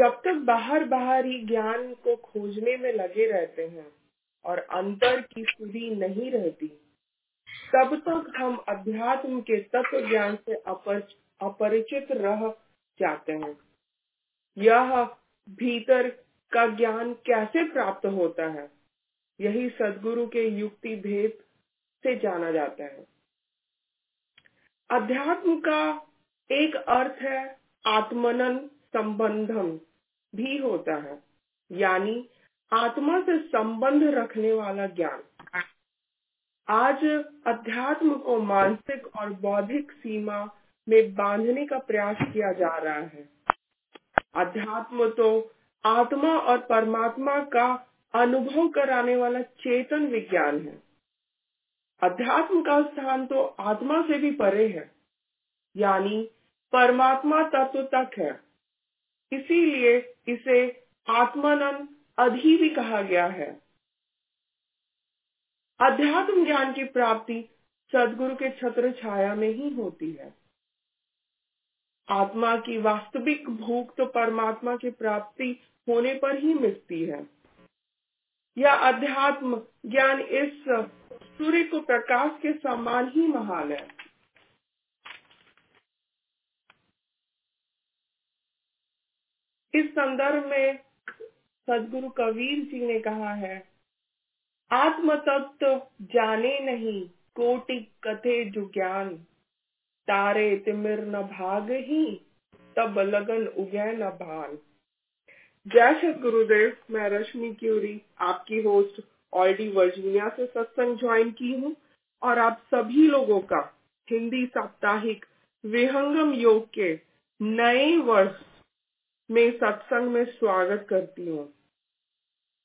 जब तक बाहर बाहर ही ज्ञान को खोजने में लगे रहते हैं और अंतर की सुधि नहीं रहती, तब तक हम अध्यात्म के तत्व ज्ञान से अपरिचित रह जाते हैं। यह भीतर का ज्ञान कैसे प्राप्त होता है, यही सदगुरु के युक्ति भेद से जाना जाता है। अध्यात्म का एक अर्थ है आत्मनन संबंधम। भी होता है, यानी आत्मा से संबंध रखने वाला ज्ञान। आज अध्यात्म को मानसिक और बौद्धिक सीमा में बांधने का प्रयास किया जा रहा है। अध्यात्म तो आत्मा और परमात्मा का अनुभव कराने वाला चेतन विज्ञान है। अध्यात्म का स्थान तो आत्मा से भी परे है, यानी परमात्मा तत्व तक है। इसीलिए इसे आत्मानंद अधि भी कहा गया है। अध्यात्म ज्ञान की प्राप्ति सदगुरु के छत्र छाया में ही होती है। आत्मा की वास्तविक भूख तो परमात्मा की प्राप्ति होने पर ही मिलती है। यह अध्यात्म ज्ञान इस सूर्य को प्रकाश के समान ही महान है। इस संदर्भ में सदगुरु कबीर जी ने कहा है आत्म तत्व जाने नहीं, कोटि कथे जो ज्ञान तारे तिमिर न भाग ही, तब लगन उगे न भान। जय श्री गुरुदेव, मैं रश्मि क्यूरी, आपकी होस्ट ऑलडी वर्जीनिया से सत्संग ज्वाइन की हूँ और आप सभी लोगों का हिंदी साप्ताहिक विहंगम योग के नए वर्ष में सत्संग में स्वागत करती हूँ।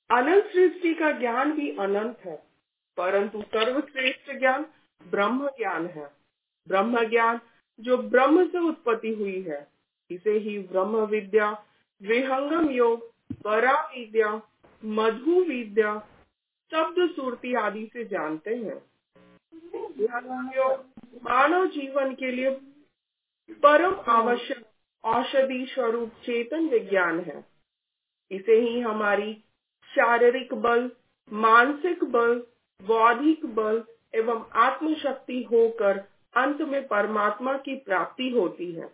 अनंत सृष्टि का ज्ञान भी अनंत है, परंतु सर्वश्रेष्ठ ज्ञान ब्रह्म ज्ञान है। ब्रह्म ज्ञान जो ब्रह्म से उत्पत्ति हुई है, इसे ही ब्रह्म विद्या विहंगम योग परा विद्या मधु विद्या शब्द सुरती आदि से जानते हैं। मानव जीवन के लिए परम आवश्यक औषधि स्वरूप चेतन विज्ञान है। इसे ही हमारी शारीरिक बल, मानसिक बल, बौद्धिक बल एवं आत्मशक्ति होकर अंत में परमात्मा की प्राप्ति होती है।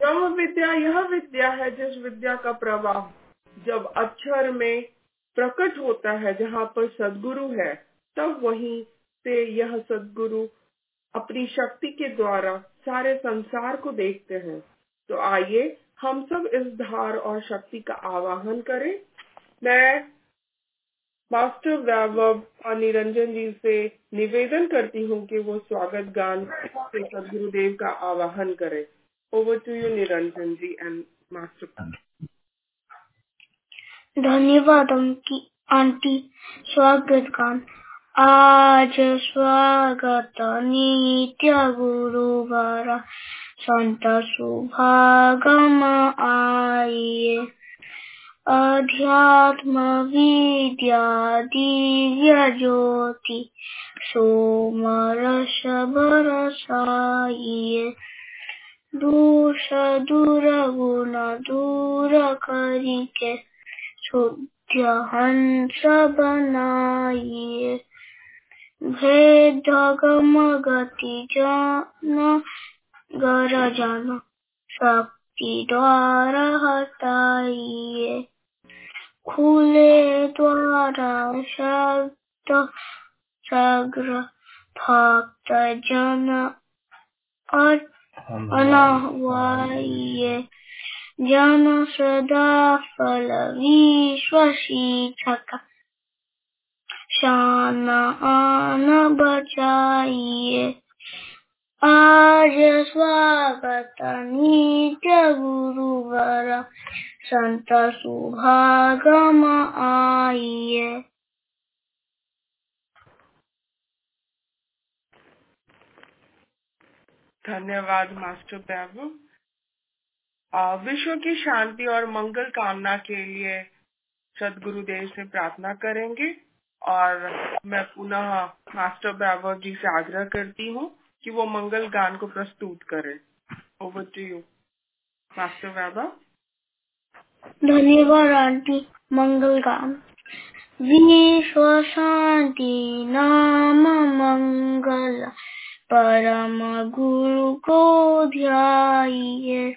ब्रह्म विद्या यह विद्या है जिस विद्या का प्रवाह जब अक्षर में प्रकट होता है जहाँ पर सदगुरु है, तब वहीं से यह सदगुरु अपनी शक्ति के द्वारा सारे संसार को देखते हैं। तो आइए हम सब इस धार और शक्ति का आवाहन करें। मैं मास्टर वैभव और निरंजन जी से निवेदन करती हूँ कि वो स्वागत गान से सदगुरुदेव का आवाहन करें। Over to you Niranjan ji and master. धन्यवाद आंटी, स्वागत गान। आज स्वागत नित्य गुरुवारा संत सुभागम आइए अध्यात्म विद्या दिव्य ज्योति सोमरस बरसाइए दूष दूर गुण दूर करिके शुद्ध हंस बनाइए गम गति जन गरजन शक्ति द्वारा हटाइए खुले द्वारा शब्द सग्र भक्त जन अनहवाइए जन सदा फल विश्वशिक्षक शान आन बचाइए आज स्वागत नित्य गुरुवर, संत सुभागम आइए। धन्यवाद, मास्टर बाबू विश्व की शांति और मंगल कामना के लिए सदगुरुदेव से प्रार्थना करेंगे। और मैं पुनः मास्टर वैभव जी से आग्रह करती हूँ कि वो मंगल गान को प्रस्तुत करें। Over to you master Vaibhav धन्यवाद, आंटी। मंगल काम विश्व शांति नाम मंगल। परम गुरु को ध्याइए।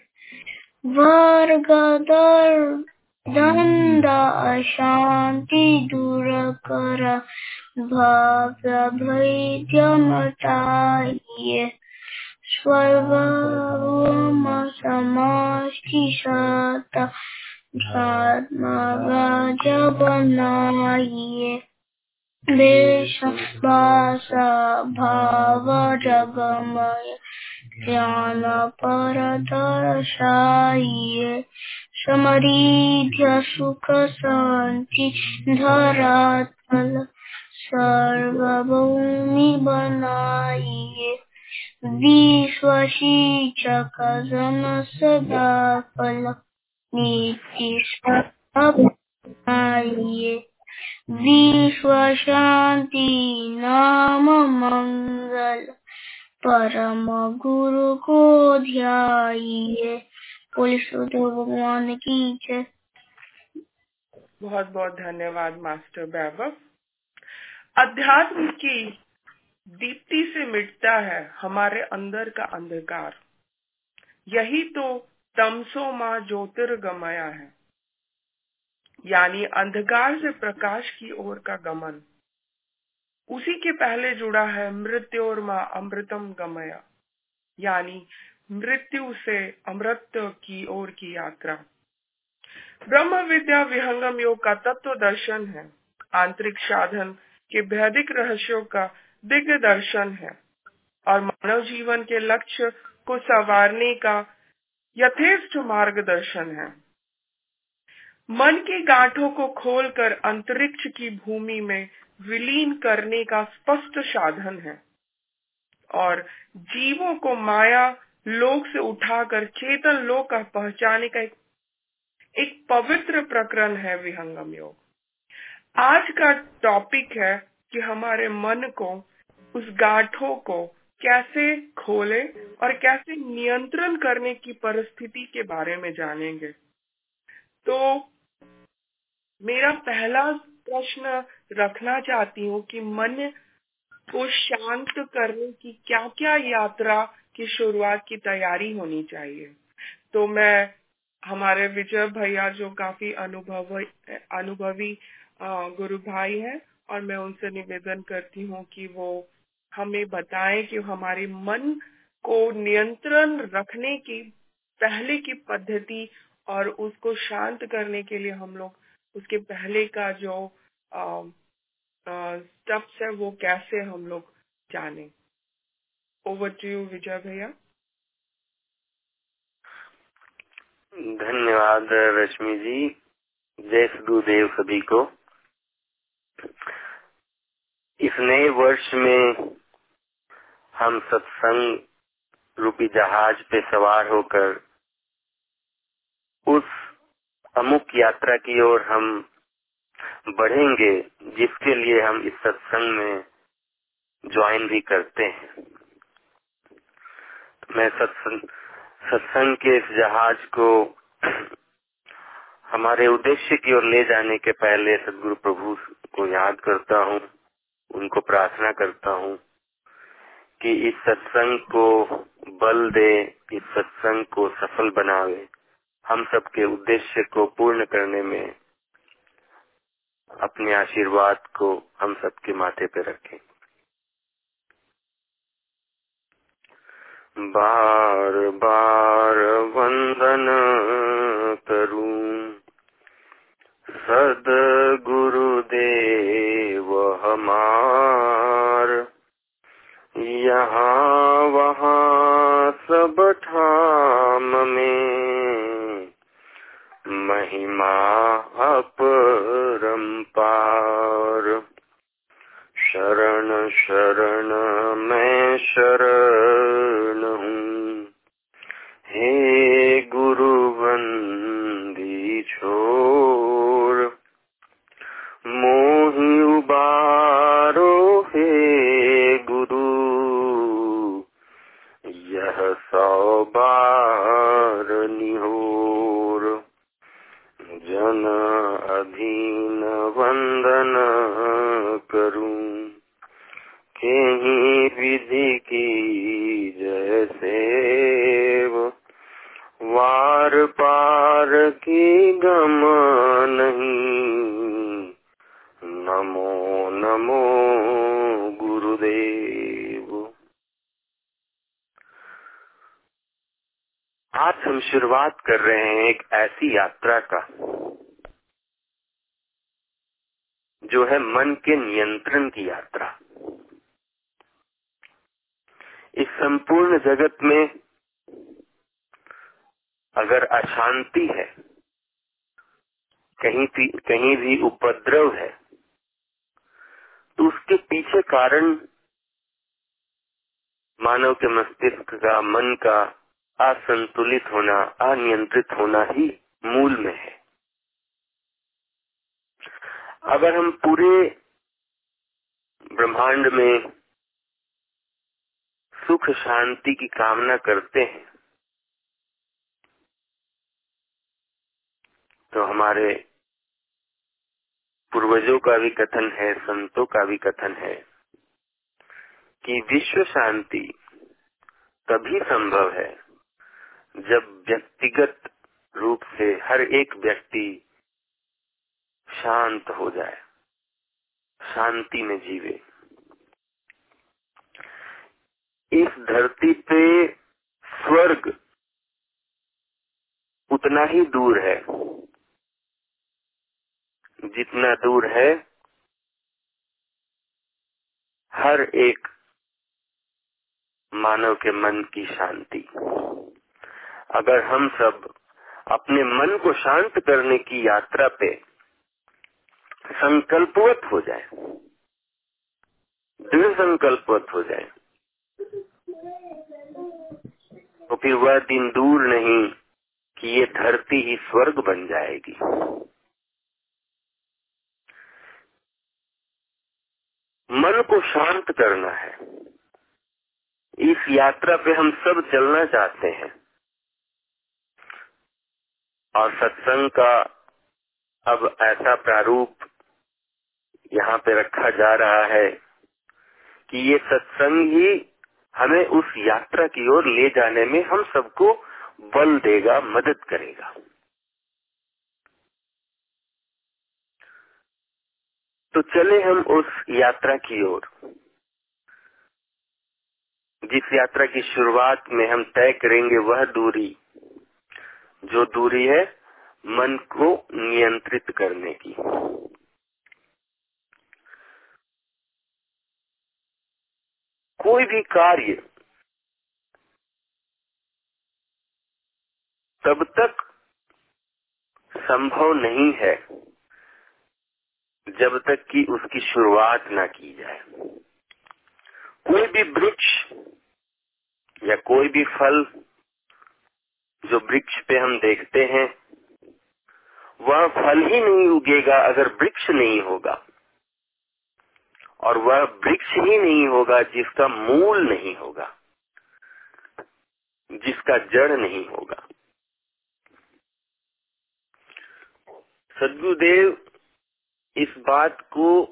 वर्ग दर दंड अशांति दूर कर। भव्य भैद्य मटाइए स्वम समष्टि सत राज बनाइए देश भाषा भाव जगमय ज्ञान पर दर्शाइए समृद्ध सुख शांति धरातल सर्वभूमि बनाइए विश्व शिक्षक जन सदा फल नीति बनाइए विश्व शांति नाम मंगल परम गुरु को ध्याइए पुलिस भगवान की जय बहुत बहुत धन्यवाद, मास्टर वैभव। अध्यात्म की दीप्ति से मिटता है हमारे अंदर का अंधकार। यही तो तमसो माँ ज्योतिर्गमया है। यानी अंधकार से प्रकाश की ओर का गमन। उसी के पहले जुड़ा है मृत्यु और माँ अमृतम गमया। यानी मृत्यु से अमृत की ओर की यात्रा। ब्रह्म विद्या विहंगम योग का तत्व दर्शन है। आंतरिक साधन के भैदिक रहस्यों का दिव्य दर्शन है। और मानव जीवन के लक्ष्य को संवारने का यथेष्ट मार्गदर्शन है। मन की गांठों को खोलकर अंतरिक्ष की भूमि में विलीन करने का स्पष्ट साधन है। और जीवों को माया लोक से उठाकर चेतन लोक का पहचाने का एक, एक पवित्र प्रकरण है विहंगम योग। आज का टॉपिक है कि हमारे मन को उस गांठों को कैसे खोले और कैसे नियंत्रण करने की परिस्थिति के बारे में जानेंगे। तो मेरा पहला प्रश्न रखना चाहती हूँ कि मन को शांत करने की क्या क्या यात्रा की शुरुआत की तैयारी होनी चाहिए। तो मैं, हमारे विजय भैया जो काफ़ी अनुभव, अनुभवी गुरु भाई हैं और मैं उनसे निवेदन करती हूँ कि वो हमें बताएँ कि हमारे मन को नियंत्रण रखने की, पहले की पद्धति और उसको शांत करने के लिए हम लोग उसके पहले का जो स्टेप्स है वो कैसे हम लोग जाने। ओवर टू यू विजय भैया धन्यवाद, रश्मि जी। जय सदुदेव सभी को। इस नए वर्ष में हम सत्संग रूपी जहाज़ पे सवार होकर उस अमुक यात्रा की ओर हम बढ़ेंगे, जिसके लिए हम इस सत्संग में ज्वाइन भी करते हैं। मैं सत्संग सत्संग के इस जहाज़ को हमारे उद्देश्य की ओर ले जाने के पहले सदगुरु प्रभु को याद करता हूँ, उनको प्रार्थना करता हूँ कि इस सत्संग को बल दे, इस सत्संग को सफल बनावे। हम सबके उद्देश्य को पूर्ण करने में अपने आशीर्वाद को हम सबके माथे पे रखें। बार बार वंदन करूँ। सद गुरुदेव हमार यहाँ वहाँ सब ठाम में महिमा अपरंपार। शरण शरण मैं शरण हूँ। हे गुरु बंदी छोर, मोहि उबारो हे गुरु। यह सौ बार निहोर मन अधीन वंदन करूँ। शुरुआत कर रहे हैं एक ऐसी यात्रा का, जो है मन के नियंत्रण की यात्रा। इस संपूर्ण जगत में अगर अशांति है, कहीं भी कहीं भी उपद्रव है तो उसके पीछे कारण मानव के मस्तिष्क का, मन का असंतुलित होना, अनियंत्रित होना ही मूल में है। अगर हम पूरे ब्रह्मांड में सुख शांति की कामना करते हैं तो हमारे पूर्वजों का भी कथन है, संतों का भी कथन है कि विश्व शांति तभी संभव है जब व्यक्तिगत रूप से हर एक व्यक्ति शांत हो जाए, शांति में जीवे। इस धरती पे स्वर्ग उतना ही दूर है, जितना दूर है हर एक मानव के मन की शांति। अगर हम सब अपने मन को शांत करने की यात्रा पे संकल्पवत हो जाए दृढ़ संकल्पवत हो जाए तो फिर वह दिन दूर नहीं कि ये धरती ही स्वर्ग बन जाएगी। मन को शांत करना है। इस यात्रा पे हम सब चलना चाहते हैं। और सत्संग का अब ऐसा प्रारूप यहाँ पे रखा जा रहा है कि ये सत्संग ही हमें उस यात्रा की ओर ले जाने में हम सबको बल देगा, मदद करेगा। तो चले हम उस यात्रा की ओर। जिस यात्रा की शुरुआत में हम तय करेंगे वह दूरी जो दूरी है मन को नियंत्रित करने की। कोई भी कार्य तब तक संभव नहीं है जब तक कि उसकी शुरुआत ना की जाए। कोई भी वृक्ष या कोई भी फल जो वृक्ष पे हम देखते हैं, वह फल ही नहीं उगेगा अगर वृक्ष नहीं होगा। और वह वृक्ष ही नहीं होगा जिसका मूल नहीं होगा, जिसका जड़ नहीं होगा। सदगुरुदेव इस बात को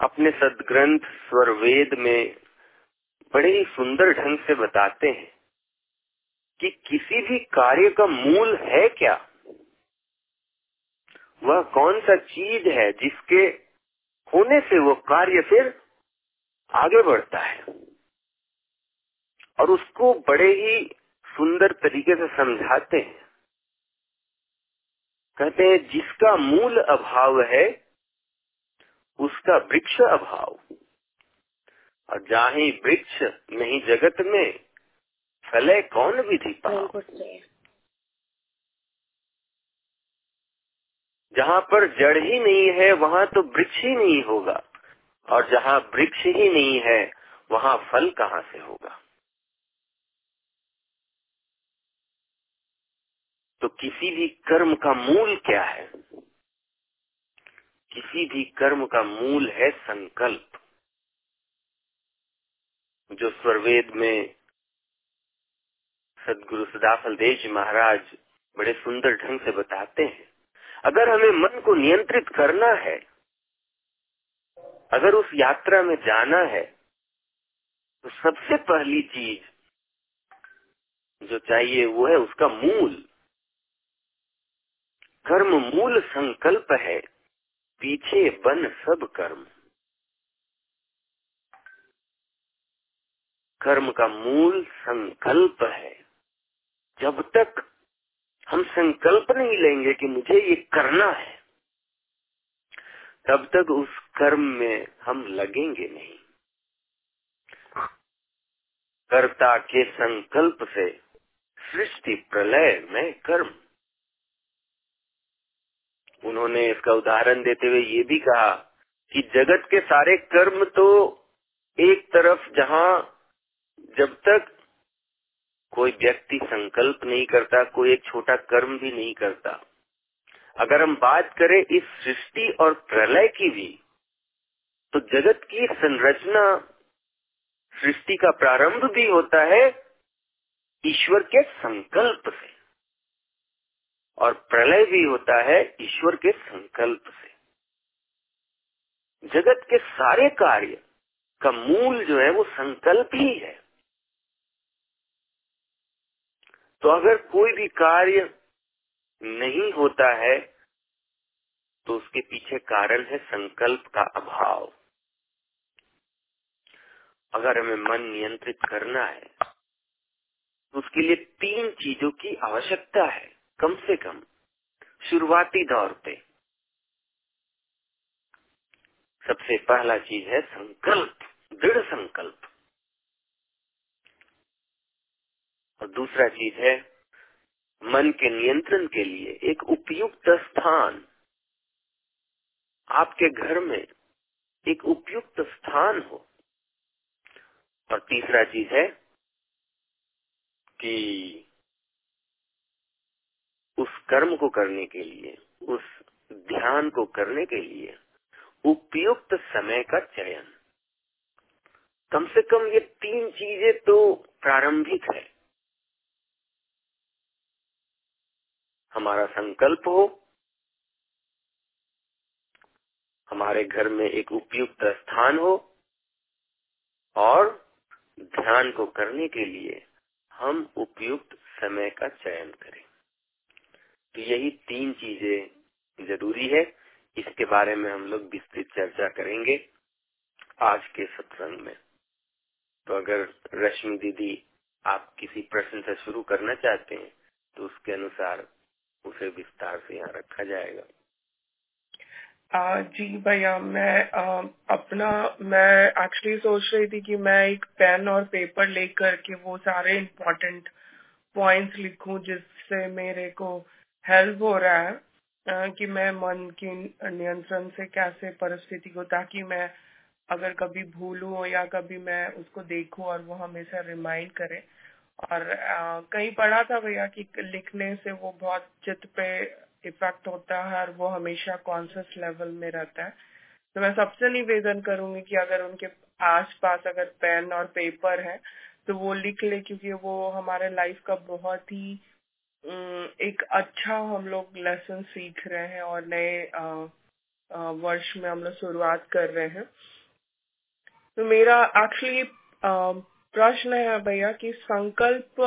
अपने सदग्रंथ स्वरवेद में बड़े ही सुंदर ढंग से बताते हैं। कि किसी भी कार्य का मूल है क्या? वह कौन सा चीज़ है जिसके होने से वो कार्य फिर आगे बढ़ता है? और उसको बड़े ही सुंदर तरीके से समझाते हैं। कहते हैं, जिसका मूल अभाव है, उसका वृक्ष अभाव। और जहाँ वृक्ष नहीं जगत में फले कौन विधि जहाँ पर जड़ ही नहीं है वहाँ तो वृक्ष ही नहीं होगा। और जहाँ वृक्ष ही नहीं है वहाँ फल कहाँ से होगा? तो किसी भी कर्म का मूल क्या है? किसी भी कर्म का मूल है संकल्प। जो स्वरवेद में सदगुरु सदाफल देव जी महाराज बड़े सुंदर ढंग से बताते हैं। अगर हमें मन को नियंत्रित करना है, अगर उस यात्रा में जाना है तो सबसे पहली चीज़ जो चाहिए वो है उसका मूल। कर्म मूल संकल्प है, पीछे बन सब कर्म। कर्म का मूल संकल्प है। जब तक हम संकल्प नहीं लेंगे कि मुझे ये करना है, तब तक उस कर्म में हम लगेंगे नहीं। कर्ता के संकल्प से सृष्टि प्रलय में कर्म। उन्होंने इसका उदाहरण देते हुए ये भी कहा कि जगत के सारे कर्म तो एक तरफ़ जहाँ जब तक कोई व्यक्ति संकल्प नहीं करता, कोई एक छोटा कर्म भी नहीं करता। अगर हम बात करें इस सृष्टि और प्रलय की भी तो जगत की संरचना सृष्टि का प्रारंभ भी होता है ईश्वर के संकल्प से। और प्रलय भी होता है ईश्वर के संकल्प से। जगत के सारे कार्य का मूल जो है वो संकल्प ही है। तो अगर कोई भी कार्य नहीं होता है तो उसके पीछे कारण है संकल्प का अभाव। अगर हमें मन नियंत्रित करना है तो उसके लिए तीन चीज़ों की आवश्यकता है, कम से कम, शुरुआती दौर पे। सबसे पहला चीज़ है संकल्प, दृढ़ संकल्प। और दूसरा चीज़ है, मन के नियंत्रण के लिए एक उपयुक्त स्थान। आपके घर में एक उपयुक्त स्थान हो। और तीसरा चीज़ है कि उस कर्म को करने के लिए, उस ध्यान को करने के लिए उपयुक्त समय का चयन। कम से कम ये तीन चीज़ें तो प्रारंभिक है। हमारा संकल्प हो। हमारे घर में एक उपयुक्त स्थान हो। और ध्यान को करने के लिए हम उपयुक्त समय का चयन करें। तो यही तीन चीज़ें ज़रूरी है। इसके बारे में हम लोग विस्तृत चर्चा करेंगे आज के सत्संग में। तो अगर रश्मि दीदी आप किसी प्रश्न से शुरू करना चाहते हैं तो उसके अनुसार उसे विस्तार से यहाँ रखा जाएगा। आ, जी भैया मैं आ, अपना मैं एक्चुअली सोच रही थी कि मैं एक पेन और पेपर लेकर के वो सारे इम्पोर्टेंट पॉइंट्स लिखूं जिससे मेरे को हेल्प हो रहा है आ, कि मैं मन के नियंत्रण से कैसे परिस्थिति को ताकि मैं अगर कभी भूलूं या कभी मैं उसको देखूँ और वो हमेशा रिमाइंड करे। और कहीं पढ़ा था भैया कि लिखने से वो बहुत चित्त पे इफ़ेक्ट होता है और वो हमेशा कॉन्सियस लेवल में रहता है। तो मैं सबसे निवेदन करूँगी कि अगर उनके आस पास अगर पेन और पेपर है तो वो लिख ले क्योंकि वो हमारे लाइफ का बहुत ही एक अच्छा हम लोग लेसन सीख रहे हैं और नए वर्ष में हम लोग शुरुआत कर रहे हैं। तो मेरा एक्चुअली प्रश्न है भैया कि संकल्प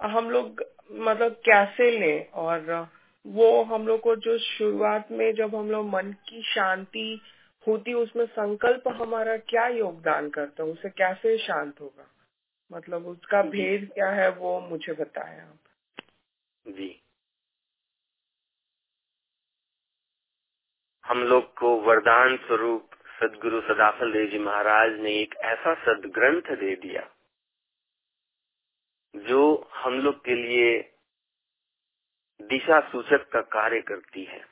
हम लोग मतलब कैसे लें? और वो हम लोग को जो शुरुआत में जब हम लोग मन की शांति होती उसमें संकल्प हमारा क्या योगदान करता है? उसे कैसे शांत होगा? मतलब उसका भेद क्या है वो मुझे बताएँ आप। जी। हम लोग को वरदान स्वरूप सदगुरु सदाफल देव जी महाराज ने एक ऐसा सदग्रंथ दे दिया, जो हम लोग के लिए दिशा सूचक का कार्य करती है।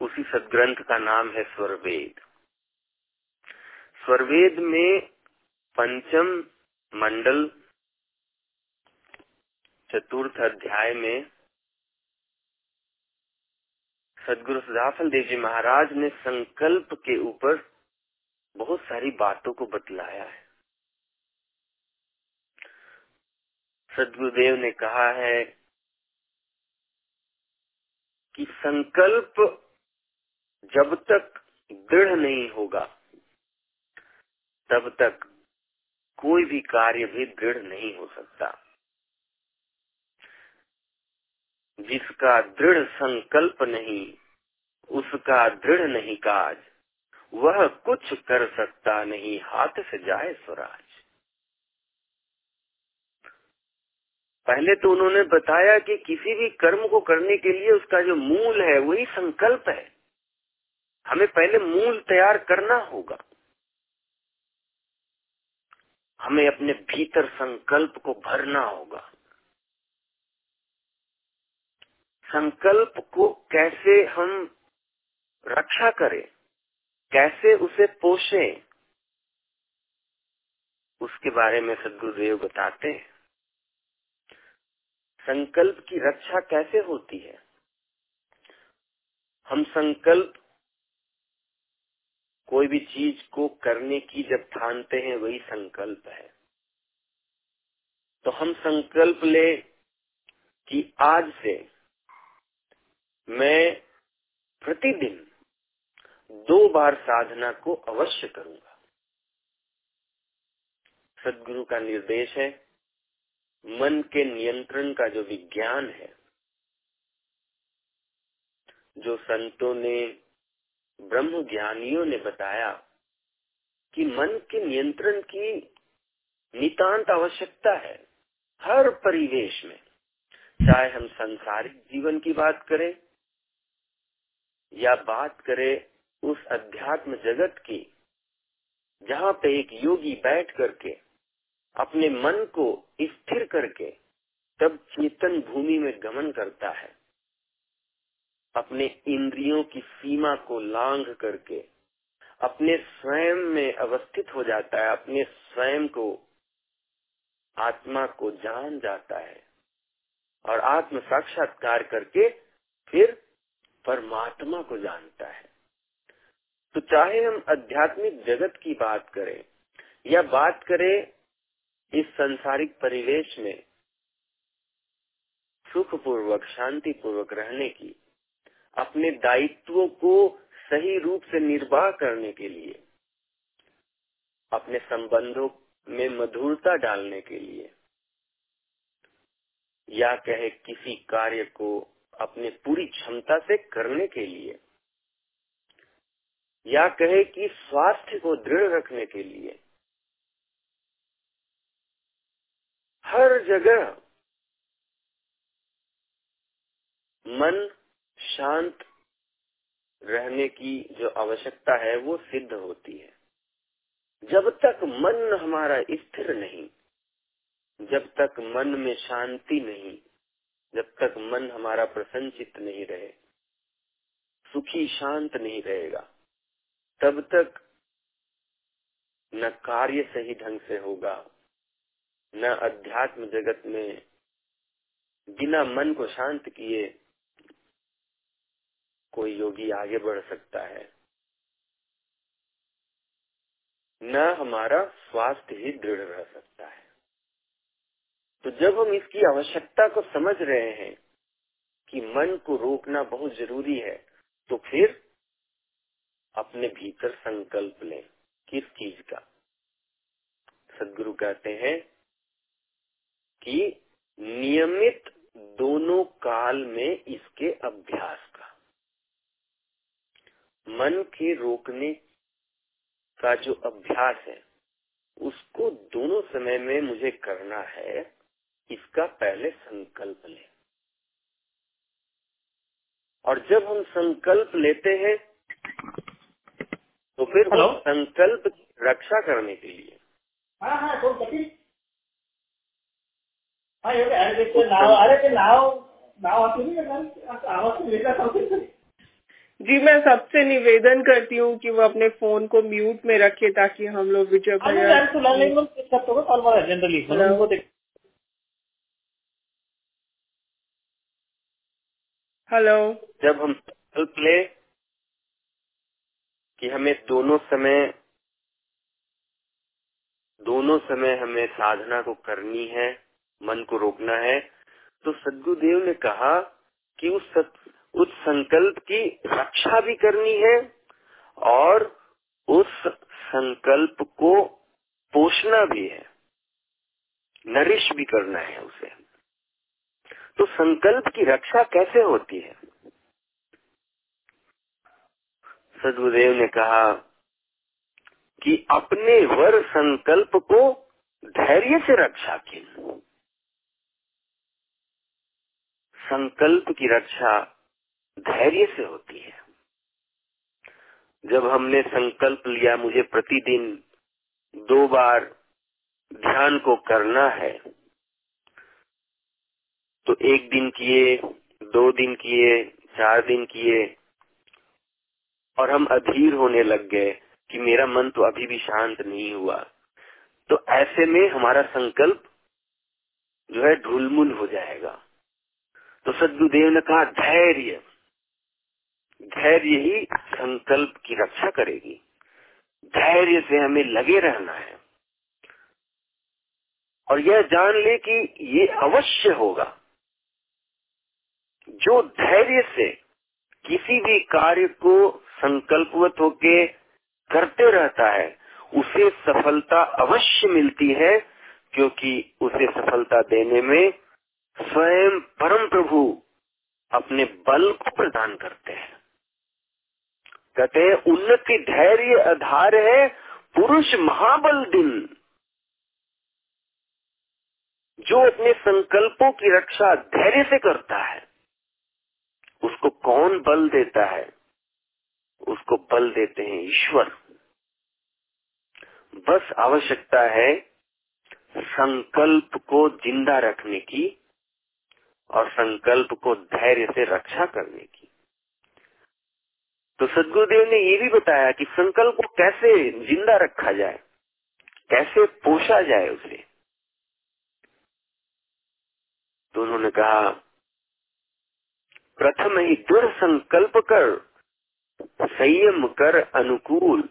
उसी सदग्रंथ का नाम है स्वरवेद। स्वरवेद में पंचम मंडल चतुर्थ अध्याय में सदगुरु सदाफल देव जी महाराज ने संकल्प के ऊपर बहुत सारी बातों को बतलाया है। सदगुरुदेव ने कहा है कि संकल्प जब तक दृढ़ नहीं होगा, तब तक कोई भी कार्य भी दृढ़ नहीं हो सकता। जिसका दृढ़ संकल्प नहीं, उसका दृढ़ नहीं काज, वह कुछ कर सकता नहीं, हाथ से जाए स्वराज। पहले तो उन्होंने बताया कि किसी भी कर्म को करने के लिए उसका जो मूल है, वही संकल्प है। हमें पहले मूल तैयार करना होगा। हमें अपने भीतर संकल्प को भरना होगा। संकल्प को कैसे हम रक्षा करें, कैसे उसे पोषे, उसके बारे में सदगुरुदेव बताते हैं। संकल्प की रक्षा कैसे होती है? हम संकल्प कोई भी चीज़ को करने की जब ठानते हैं, वही संकल्प है। तो हम संकल्प ले कि आज से मैं प्रतिदिन दो बार साधना को अवश्य करूँगा। सदगुरु का निर्देश है, मन के नियंत्रण का जो विज्ञान है, जो संतों ने ब्रह्म ज्ञानियों ने बताया कि मन के नियंत्रण की नितांत आवश्यकता है हर परिवेश में। चाहे हम संसारिक जीवन की बात करें या बात करें उस अध्यात्म जगत की, जहाँ पे एक योगी बैठ करके अपने मन को स्थिर करके तब चेतन भूमि में गमन करता है। अपने इंद्रियों की सीमा को लांघ करके अपने स्वयं में अवस्थित हो जाता है, अपने स्वयं को, आत्मा को जान जाता है और आत्म साक्षात्कार करके फिर परमात्मा को जानता है। तो चाहे हम आध्यात्मिक जगत की बात करें या बात करें इस संसारिक परिवेश में सुख पूर्वक शांति पूर्वक रहने की, अपने दायित्वों को सही रूप से निर्वाह करने के लिए, अपने संबंधों में मधुरता डालने के लिए, या कहे किसी कार्य को अपने पूरी क्षमता से करने के लिए। या कहे कि स्वास्थ्य को दृढ़ रखने के लिए। हर जगह मन शांत रहने की जो आवश्यकता है, वो सिद्ध होती है। जब तक मन हमारा स्थिर नहीं, जब तक मन में शांति नहीं जब तक मन हमारा प्रसन्नचित नहीं रहे, सुखी शांत नहीं रहेगा, तब तक न कार्य सही ढंग से होगा, न अध्यात्म जगत में बिना मन को शांत किए कोई योगी आगे बढ़ सकता है। न हमारा स्वास्थ्य ही दृढ़ रह सकता है। तो जब हम इसकी आवश्यकता को समझ रहे हैं कि मन को रोकना बहुत ज़रूरी है तो फिर अपने भीतर संकल्प लें किस चीज़ का। सदगुरु कहते हैं कि नियमित दोनों काल में इसके अभ्यास का। मन के रोकने का जो अभ्यास है, उसको दोनों समय में मुझे करना है। इसका पहले संकल्प ले। और जब हम संकल्प लेते हैं तो फिर वो संकल्प रक्षा करने के लिए। हाँ हाँ तो हाँ अरे ते नाव अरे ते नाव नाव आवाज़ जी मैं सबसे निवेदन करती हूँ कि वो अपने फ़ोन को म्यूट में रखे ताकि हम लोग विजय भैया जनरली हेलो जब हम संकल्प ले कि हमें दोनों समय दोनों समय हमें साधना को करनी है मन को रोकना है तो सदगुरुदेव ने कहा कि उस सत, उस संकल्प की रक्षा भी करनी है और उस संकल्प को पोषना भी है नरिश भी करना है उसे। तो संकल्प की रक्षा कैसे होती है? सदगुरुदेव ने कहा कि अपने वर संकल्प को धैर्य से रक्षा की संकल्प की रक्षा धैर्य से होती है। जब हमने संकल्प लिया, मुझे प्रतिदिन दो बार ध्यान को करना है तो एक दिन किए, दो दिन किए, चार दिन किए, और हम अधीर होने लग गए कि मेरा मन तो अभी भी शांत नहीं हुआ। तो ऐसे में हमारा संकल्प जो है ढुलमुल हो जाएगा। तो सदगुरुदेव ने कहा, धैर्य धैर्य ही संकल्प की रक्षा करेगी। धैर्य से हमें लगे रहना है। और यह जान ले कि ये अवश्य होगा। जो धैर्य से किसी भी कार्य को संकल्पवत होके करते रहता है, उसे सफलता अवश्य मिलती है, क्योंकि उसे सफलता देने में स्वयं परम प्रभु अपने बल को प्रदान करते हैं। कहते हैं, उन्नति धैर्य आधार है, पुरुष महाबल दिन। जो अपने संकल्पों की रक्षा धैर्य से करता है उसको कौन बल देता है? उसको बल देते हैं ईश्वर। बस आवश्यकता है संकल्प को ज़िंदा रखने की और संकल्प को धैर्य से रक्षा करने की। तो सदगुरुदेव ने ये भी बताया कि संकल्प को कैसे ज़िंदा रखा जाए, कैसे पोषा जाए उसे। तो उन्होंने कहा प्रथम ही दृढ़ संकल्प कर, संयम कर अनुकूल।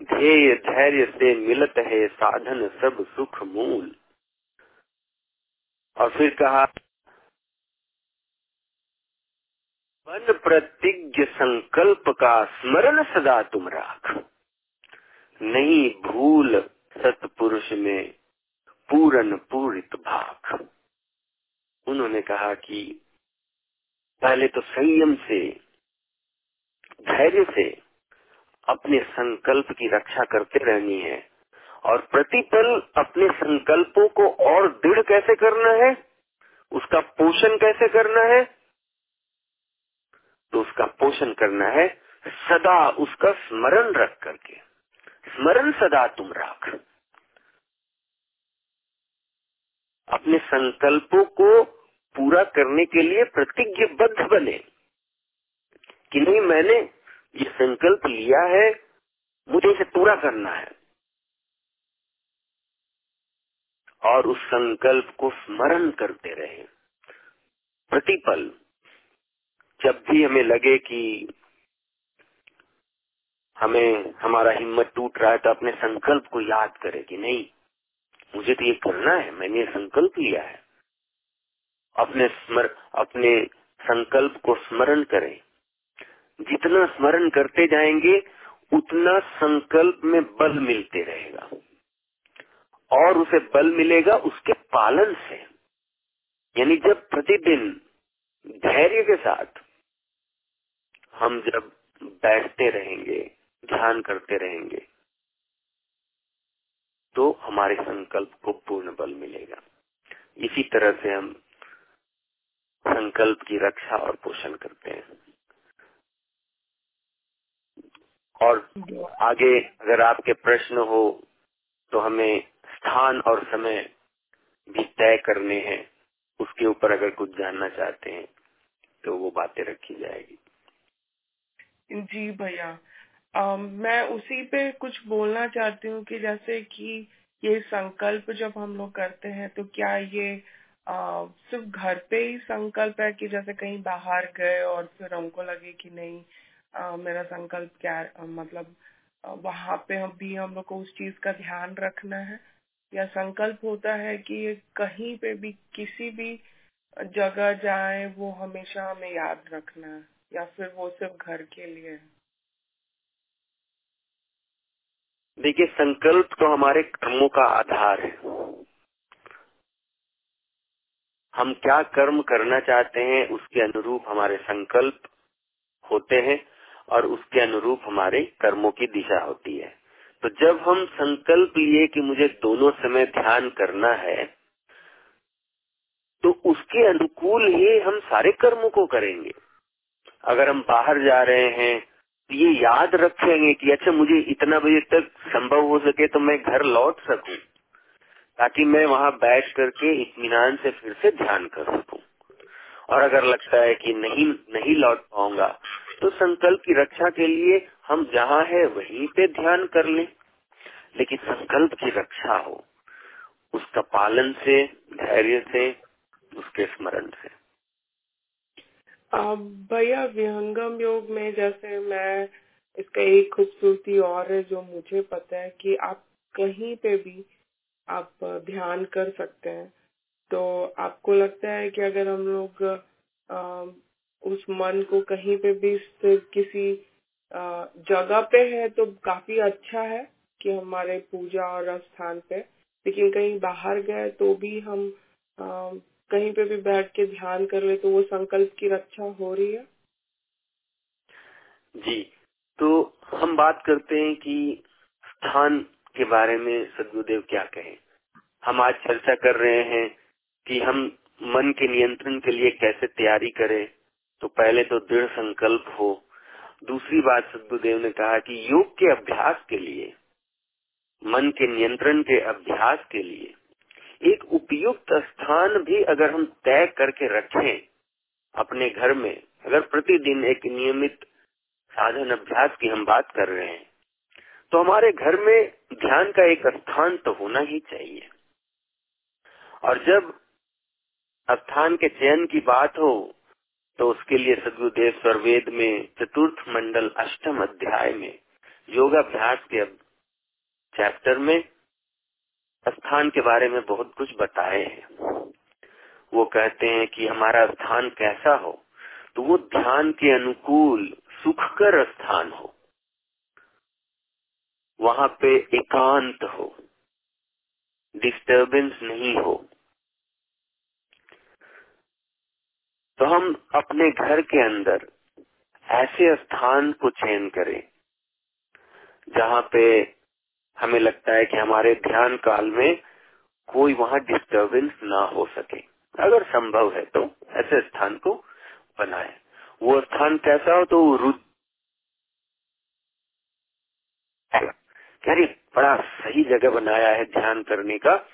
ध्येय धैर्य से मिलत है साधन सब सुख मूल। और फिर कहा मन प्रतिज्ञ संकल्प का स्मरण सदा तुम राख। नहीं भूल सतपुरुष में पूरन पूरित भाग उन्होंने कहा कि पहले तो संयम से, धैर्य से अपने संकल्प की रक्षा करते रहनी है। और प्रतिपल अपने संकल्पों को और दृढ़ कैसे करना है? उसका पोषण कैसे करना है? तो उसका पोषण करना है सदा उसका स्मरण रख करके। स्मरण सदा तुम रख। अपने संकल्पों को पूरा करने के लिए प्रतिज्ञबद्ध बने। कि नहीं, मैंने ये संकल्प लिया है, मुझे इसे पूरा करना है। और उस संकल्प को स्मरण करते रहे। प्रतिपल, जब भी हमें लगे कि हमें, हमारा हिम्मत टूट रहा है तो अपने संकल्प को याद करें कि नहीं, मुझे तो ये करना है, मैंने संकल्प लिया है। अपने स्मर, अपने संकल्प को स्मरण करें। जितना स्मरण करते जाएँगे, उतना संकल्प में बल मिलते रहेगा। और उसे बल मिलेगा उसके पालन से। यानी जब प्रतिदिन धैर्य के साथ हम जब बैठते रहेंगे, ध्यान करते रहेंगे तो हमारे संकल्प को पूर्ण बल मिलेगा। इसी तरह से हम संकल्प की रक्षा और पोषण करते हैं। और आगे अगर आपके प्रश्न हो तो हमें स्थान और समय भी तय करने हैं। उसके ऊपर अगर कुछ जानना चाहते हैं तो वो बातें रखी जाएगी। जी भैया मैं उसी पे कुछ बोलना चाहती हूँ कि जैसे कि ये संकल्प जब हम लोग करते हैं तो क्या ये सिर्फ़ घर पे ही संकल्प है कि जैसे कहीं बाहर गए और फिर हमको लगे कि नहीं आ, मेरा संकल्प क्या मतलब वहाँ पे हम भी हम लोग को उस चीज़ का ध्यान रखना है। या संकल्प होता है कि कहीं पे भी किसी भी जगह जाए वो हमेशा हमें याद रखना है या फिर वो सिर्फ़ घर के लिए है। देखिए संकल्प तो हमारे कर्मों का आधार है। हम क्या कर्म करना चाहते हैं, उसके अनुरूप हमारे संकल्प होते हैं और उसके अनुरूप हमारे कर्मों की दिशा होती है। तो जब हम संकल्प लिए कि मुझे दोनों समय ध्यान करना है तो उसके अनुकूल ही हम सारे कर्मों को करेंगे। अगर हम बाहर जा रहे हैं तो ये याद रखेंगे कि अच्छा मुझे इतना बजे तक संभव हो सके तो मैं घर लौट सकूँ। ताकि मैं वहाँ बैठ करके इतमान से फिर से ध्यान कर सकूँ। और अगर लगता है कि नहीं नहीं लौट पाऊँगा तो संकल्प की रक्षा के लिए हम जहाँ है वहीं पे ध्यान कर लें। लेकिन संकल्प की रक्षा हो, उसका पालन से, धैर्य से, उसके स्मरण से। भैया, विहंगम योग में जैसे मैं इसका एक खूबसूरती और है जो मुझे पता है कि आप कहीं पे भी आप ध्यान कर सकते हैं। तो आपको लगता है कि अगर हम लोग उस मन को कहीं पे भी किसी जगह पे है तो काफ़ी अच्छा है कि हमारे पूजा और स्थान पे। लेकिन कहीं बाहर गए तो भी हम कहीं पे भी बैठ के ध्यान कर ले तो वो संकल्प की रक्षा हो रही है। जी तो हम बात करते हैं कि स्थान के बारे में सदगुरुदेव क्या कहें? हम आज चर्चा कर रहे हैं कि हम मन के नियंत्रण के लिए कैसे तैयारी करें तो पहले तो दृढ़ संकल्प हो। दूसरी बात सदगुरुदेव ने कहा कि योग के अभ्यास के लिए, मन के नियंत्रण के अभ्यास के लिए एक उपयुक्त स्थान भी अगर हम तय करके रखें अपने घर में, अगर प्रतिदिन एक नियमित साधन अभ्यास की हम बात कर रहे हैं तो हमारे घर में ध्यान का एक स्थान तो होना ही चाहिए। और जब स्थान के चयन की बात हो तो उसके लिए सदगुरुदेव स्वरवेद में चतुर्थ मंडल अष्टम अध्याय में योगाभ्यास के चैप्टर में स्थान के बारे में बहुत कुछ बताए हैं। वो कहते हैं कि हमारा स्थान कैसा हो तो वो ध्यान के अनुकूल सुखकर स्थान हो। वहाँ पे एकांत हो डिस्टरबेंस नहीं हो। तो हम अपने घर के अंदर ऐसे स्थान को चयन करें, जहाँ पे हमें लगता है कि हमारे ध्यान काल में कोई वहाँ डिस्टरबेंस ना हो सके। अगर संभव है तो ऐसे स्थान को बनाए। वो स्थान कैसा हो तो रुच बड़ा सही जगह बनाया है ध्यान करने का।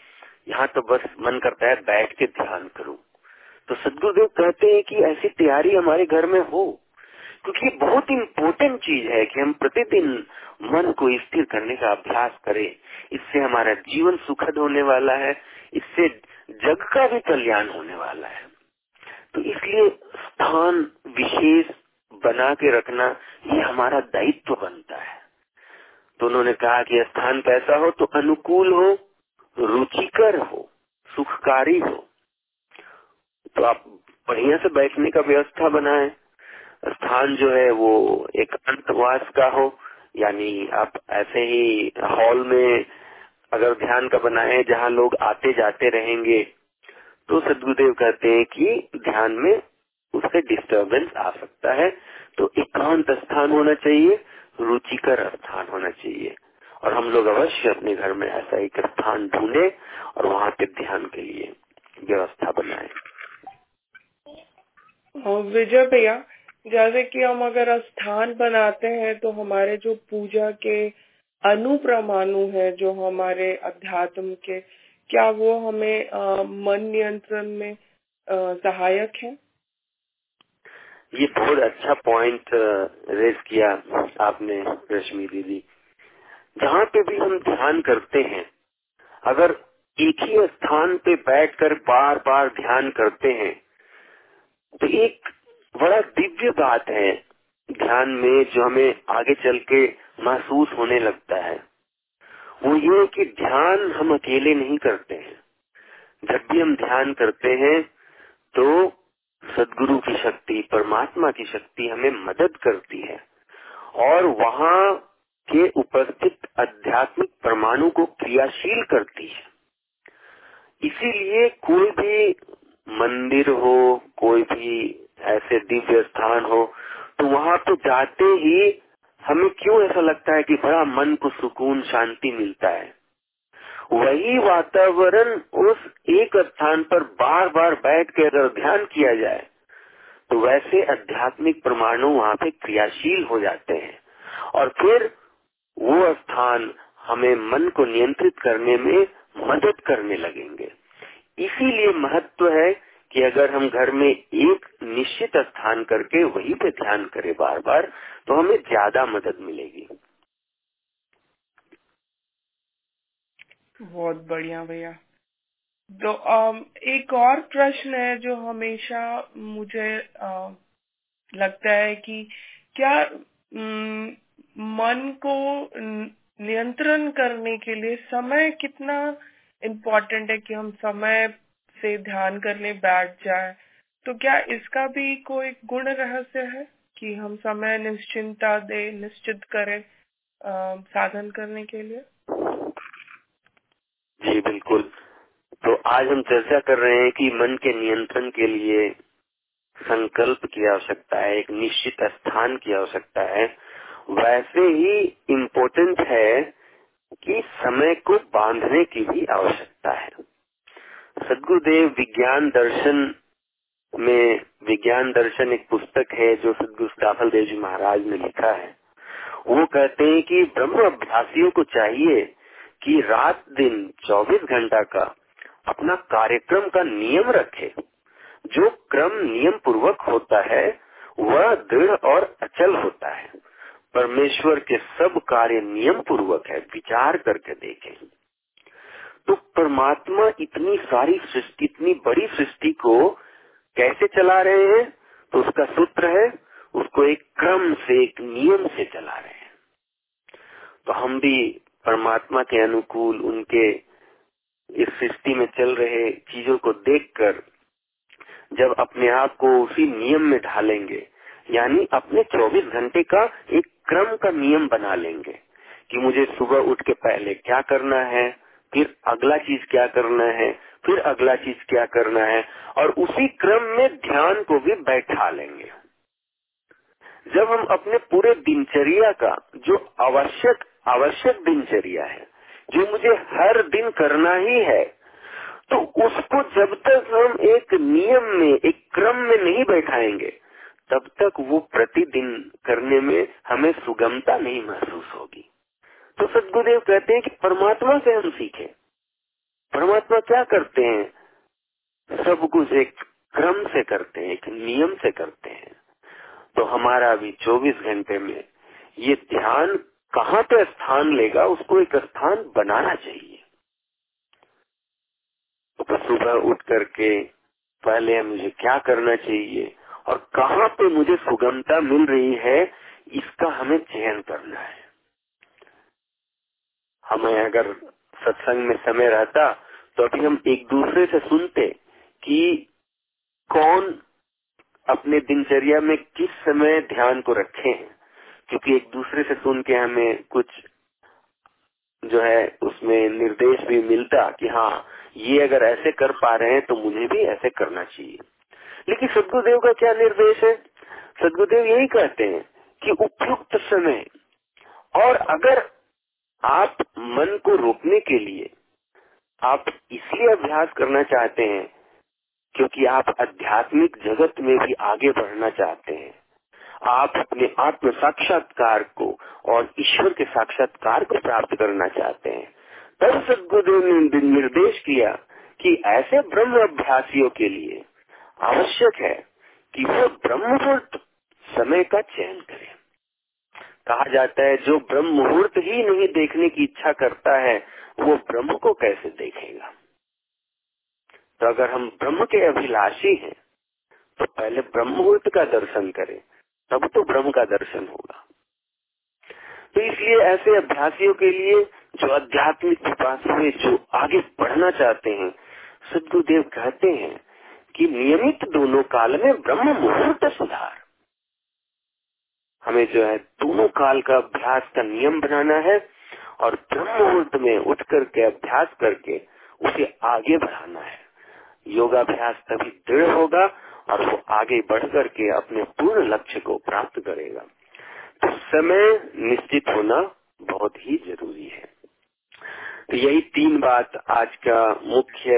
यहाँ तो बस मन करता है बैठ के ध्यान करूँ। तो सदगुरुदेव कहते हैं कि ऐसी तैयारी हमारे घर में हो, क्योंकि ये बहुत इम्पोर्टेंट चीज़ है कि हम प्रतिदिन मन को स्थिर करने का अभ्यास करें। इससे हमारा जीवन सुखद होने वाला है, इससे जग का भी कल्याण होने वाला है। तो इसलिए स्थान विशेष बना के रखना, ये हमारा दायित्व बनता है। तो उन्होंने कहा कि स्थान कैसा हो तो अनुकूल हो, रुचिकर हो, सुखकारी हो। तो आप बढ़िया से बैठने का व्यवस्था बनाए। स्थान जो है वो एक अंतवास का हो, यानी आप ऐसे ही हॉल में अगर ध्यान का बनाए जहाँ लोग आते जाते रहेंगे तो सदगुरुदेव कहते हैं कि ध्यान में उससे डिस्टरबेंस आ सकता है। तो एकांत स्थान होना चाहिए। रुचिकर स्थान होना चाहिए। और हम लोग अवश्य अपने घर में ऐसा एक स्थान ढूंढे और वहाँ पे ध्यान के लिए व्यवस्था बनाए। विजय भैया जैसे कि हम अगर स्थान बनाते हैं तो हमारे जो पूजा के अनुप्रमाणु है जो हमारे अध्यात्म के क्या वो हमें आ, मन नियंत्रण में आ, सहायक है? ये बहुत अच्छा पॉइंट रेज किया आपने, रश्मि दीदी। जहाँ पे भी हम ध्यान करते हैं, अगर एक ही स्थान पे बैठकर बार बार ध्यान करते हैं तो एक बड़ा दिव्य बात है ध्यान में जो हमें आगे चल के महसूस होने लगता है। वो ये कि ध्यान हम अकेले नहीं करते हैं। जब भी हम ध्यान करते हैं तो सदगुरु की शक्ति, परमात्मा की शक्ति हमें मदद करती है। और वहाँ के उपस्थित आध्यात्मिक परमाणु को क्रियाशील करती है। इसीलिए कोई भी मंदिर हो, कोई भी ऐसे दिव्य स्थान हो तो वहाँ पे जाते ही हमें क्यों ऐसा लगता है कि बड़ा मन को सुकून, शांति मिलता है? वही वातावरण उस एक स्थान पर बार बार बैठ के अगर ध्यान किया जाए तो वैसे आध्यात्मिक परमाणु वहाँ पे क्रियाशील हो जाते हैं। और फिर वो स्थान हमें मन को नियंत्रित करने में मदद करने लगेंगे। इसीलिए महत्व है कि अगर हम घर में एक निश्चित स्थान करके वहीं पे ध्यान करें बार बार तो हमें ज़्यादा मदद मिलेगी। बहुत बढ़िया भैया। तो एक और प्रश्न है जो हमेशा मुझे लगता है कि क्या मन को नियंत्रण करने के लिए समय कितना इम्पोर्टेंट है कि हम समय से ध्यान करने बैठ जाए? तो क्या इसका भी कोई गुण रहस्य है कि हम समय निश्चिंता दे निश्चित करें आ, साधन करने के लिए? जी, बिल्कुल। तो आज हम चर्चा कर रहे हैं कि मन के नियंत्रण के लिए संकल्प की आवश्यकता है, एक निश्चित स्थान की आवश्यकता है। वैसे ही इम्पोर्टेंट है कि समय को बांधने की भी आवश्यकता है। सदगुरुदेव विज्ञान दर्शन में, विज्ञान दर्शन एक पुस्तक है जो सदगुरु दाखल देव जी महाराज ने लिखा है। वो कहते हैं कि ब्रह्म अभ्यासियों को चाहिए कि रात दिन 24 घंटा का अपना कार्यक्रम का नियम रखे। जो क्रम नियम पूर्वक होता है, वह दृढ़ और अचल होता है। परमेश्वर के सब कार्य नियम पूर्वक है, विचार करके देखें। तो परमात्मा इतनी सारी सृष्टि, इतनी बड़ी सृष्टि को कैसे चला रहे हैं? तो उसका सूत्र है, उसको एक क्रम से, एक नियम से चला रहे हैं। तो हम भी परमात्मा के अनुकूल उनके इस सृष्टि में चल रहे चीज़ों को देखकर जब अपने आप को उसी नियम में ढालेंगे, यानी अपने 24 घंटे का एक क्रम का नियम बना लेंगे कि मुझे सुबह उठ के पहले क्या करना है, फिर अगला चीज़ क्या करना है, फिर अगला चीज़ क्या करना है, और उसी क्रम में ध्यान को भी बैठा लेंगे। जब हम अपने पूरे दिनचर्या का जो आवश्यक आवश्यक दिनचर्या है, जो मुझे हर दिन करना ही है। तो उसको जब तक हम एक नियम में, एक क्रम में नहीं बैठाएँगे, तब तक वो प्रतिदिन करने में हमें सुगमता नहीं महसूस होगी। तो सदगुरुदेव कहते हैं कि परमात्मा से हम सीखें। परमात्मा क्या करते हैं? सब कुछ एक क्रम से करते हैं, एक नियम से करते हैं। तो हमारा भी 24 घंटे में ये ध्यान कहाँ पे स्थान लेगा, उसको एक स्थान बनाना चाहिए। तो सुबह उठ करके, पहले मुझे क्या करना चाहिए और कहाँ पे मुझे सुगमता मिल रही है, इसका हमें चयन करना है। हमें अगर सत्संग में समय रहता तो अभी हम एक दूसरे से सुनते कि कौन अपने दिनचर्या में किस समय ध्यान को रखे हैं। क्योंकि एक दूसरे से सुन के हमें कुछ जो है उसमें निर्देश भी मिलता कि हाँ ये अगर ऐसे कर पा रहे हैं तो मुझे भी ऐसे करना चाहिए। लेकिन सदगुरुदेव का क्या निर्देश है? सदगुरुदेव यही कहते हैं कि उपयुक्त समय और अगर आप मन को रोकने के लिए आप इसलिए अभ्यास करना चाहते हैं क्योंकि आप आध्यात्मिक जगत में भी आगे बढ़ना चाहते हैं। आप अपने आत्म साक्षात्कार को और ईश्वर के साक्षात्कार को प्राप्त करना चाहते हैं। तब सदगुरुदेव ने निर्देश किया कि ऐसे ब्रह्म अभ्यासियों के लिए आवश्यक है कि वो ब्रह्म मुहूर्त समय का चयन करें। कहा जाता है, जो ब्रह्म मुहूर्त ही नहीं देखने की इच्छा करता है, वो ब्रह्म को कैसे देखेगा? तो अगर हम ब्रह्म के अभिलाषी हैं तो पहले ब्रह्म मुहूर्त का दर्शन करें। तब तो ब्रह्म का दर्शन होगा। तो इसलिए ऐसे अभ्यासियों के लिए जो आध्यात्मिक हुए, जो आगे बढ़ना चाहते हैं, सदगुरुदेव कहते हैं कि नियमित दोनों काल में ब्रह्म मुहूर्त सुधार। हमें जो है दोनों काल का अभ्यास का नियम बनाना है और ब्रह्म मुहूर्त में उठ करके अभ्यास करके उसे आगे बढ़ाना है। योगाभ्यास तभी दृढ़ होगा और वो आगे बढ़ करके अपने पूर्ण लक्ष्य को प्राप्त करेगा। तो समय निश्चित होना बहुत ही ज़रूरी है। तो यही तीन बात आज का मुख्य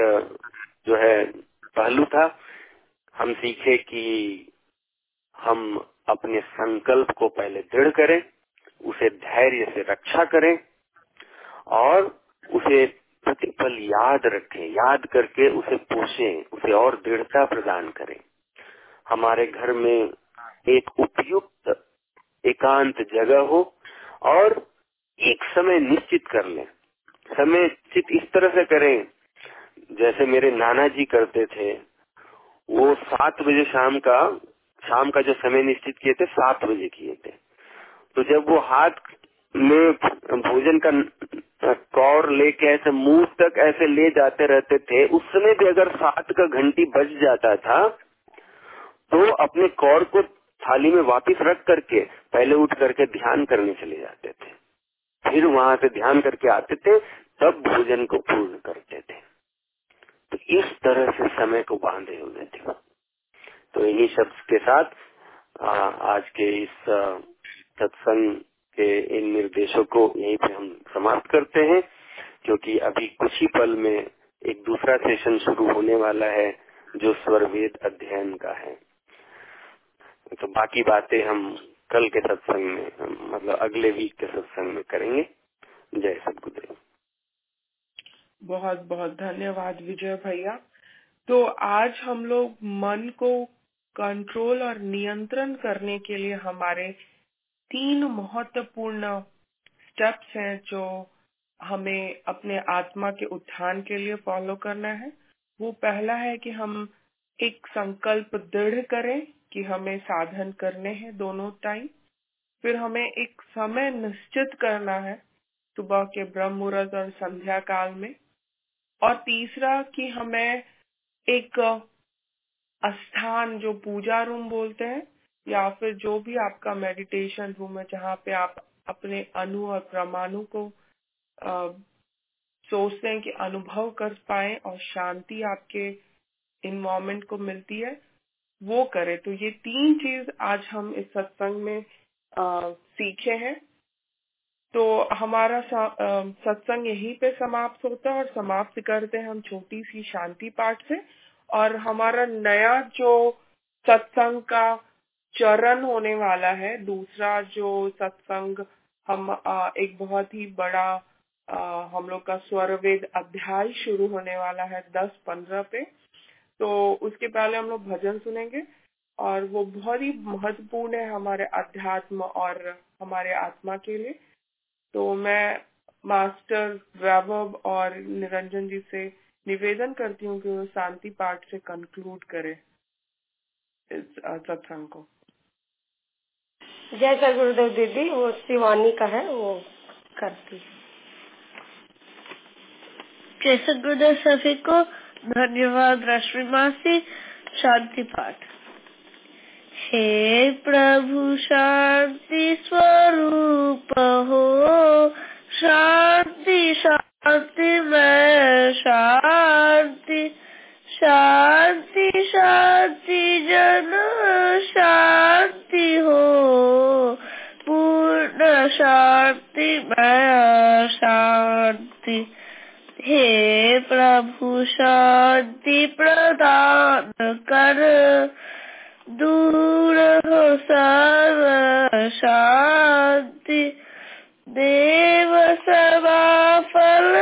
जो है पहलू था। हम सीखे कि हम अपने संकल्प को पहले दृढ़ करें, उसे धैर्य से रक्षा करें और उसे प्रतिपल याद रखें, याद करके उसे पोषें, उसे और दृढ़ता प्रदान करें। हमारे घर में एक उपयुक्त एकांत जगह हो और एक समय निश्चित कर लें। समय निश्चित इस तरह से करें, जैसे मेरे नाना जी करते थे। वो सात बजे शाम का शाम का जो समय निश्चित किए थे, सात बजे किए थे। तो जब वो हाथ में भोजन का कौर लेके ऐसे मुँह तक ऐसे ले जाते रहते थे, उस समय भी अगर सात का घंटी बज जाता था तो अपने कौर को थाली में वापस रख करके पहले उठ करके ध्यान करने चले जाते थे। फिर वहाँ से ध्यान करके आते थे तब भोजन को पूर्ण करते थे। तो इस तरह से समय को बांधे हुए थे। तो इन्हीं शब्द के साथ आ, आज के इस सत्संग के इन निर्देशों को यहीं पे हम समाप्त करते हैं क्योंकि अभी कुछ ही पल में एक दूसरा सेशन शुरू होने वाला है जो स्वरवेद अध्ययन का है। तो बाकी बातें हम कल के सत्संग में मतलब अगले वीक के सत्संग में करेंगे। जय सदगुरुदेव बहुत बहुत धन्यवाद विजय भैया। तो आज हम लोग मन को कंट्रोल और नियंत्रण करने के लिए हमारे तीन महत्वपूर्ण स्टेप्स हैं जो हमें अपने आत्मा के उत्थान के लिए फॉलो करना है। वो पहला है कि हम एक संकल्प दृढ़ करें कि हमें साधन करने हैं दोनों टाइम। फिर हमें एक समय निश्चित करना है सुबह के ब्रह्म मुहूर्त और संध्या काल में। और तीसरा कि हमें एक स्थान जो पूजा रूम बोलते हैं या फिर जो भी आपका मेडिटेशन रूम है जहाँ पे आप अपने अनु और परमाणु को आ, सोचते हैं कि अनुभव कर पाए और शांति आपके इन मोमेंट को मिलती है वो करे। तो ये तीन चीज़ आज हम इस सत्संग में आ, सीखे हैं। तो हमारा सत्संग यहीं पे समाप्त होता है और समाप्त करते हैं हम छोटी सी शांति पाठ से। और हमारा नया जो सत्संग का चरण होने वाला है दूसरा जो सत्संग हम आ, एक बहुत ही बड़ा आ, हम लोग का स्वरवेद अध्याय शुरू होने वाला है दस पंद्रह पे। तो उसके पहले हम लोग भजन सुनेंगे और वो बहुत ही महत्वपूर्ण है हमारे अध्यात्म और हमारे आत्मा के लिए। तो मैं मास्टर वैभव और निरंजन जी से निवेदन करती हूँ कि वो शांति पाठ से कंक्लूड करे इस सत्संग को। जय सर गुरुदेव दीदी वो शिवानी का है वो करती जय सर गुरुदेव सभी को धन्यवाद, रश्मि मासी। शांति पाठ। हे प्रभु, शांति स्वरूप हो। शांति शांति, में शांति। शांति शांति, जन शांति हो। पूर्ण शांति, में शांति। हे प्रभु शांति प्रदान कर। दूर हो सर्व शांति। देव सभा फल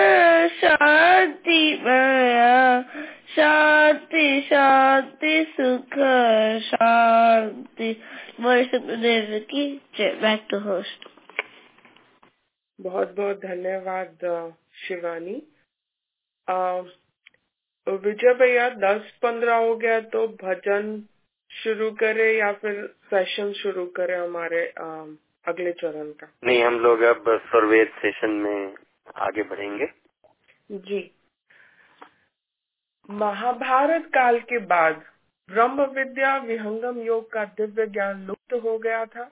शांति मया। शांति शांति, सुख, शांति। सुखदेव की जय। बैक टू होस्ट बहुत बहुत धन्यवाद, शिवानी। विजय भैया दस पंद्रह हो गया तो भजन शुरू करे या फिर सेशन शुरू करे हमारे आ, अगले चरण का? नहीं हम लोग अब सर्वेद सेशन में आगे बढ़ेंगे। जी। महाभारत काल के बाद ब्रह्म विद्या विहंगम योग का दिव्य ज्ञान लुप्त हो गया था।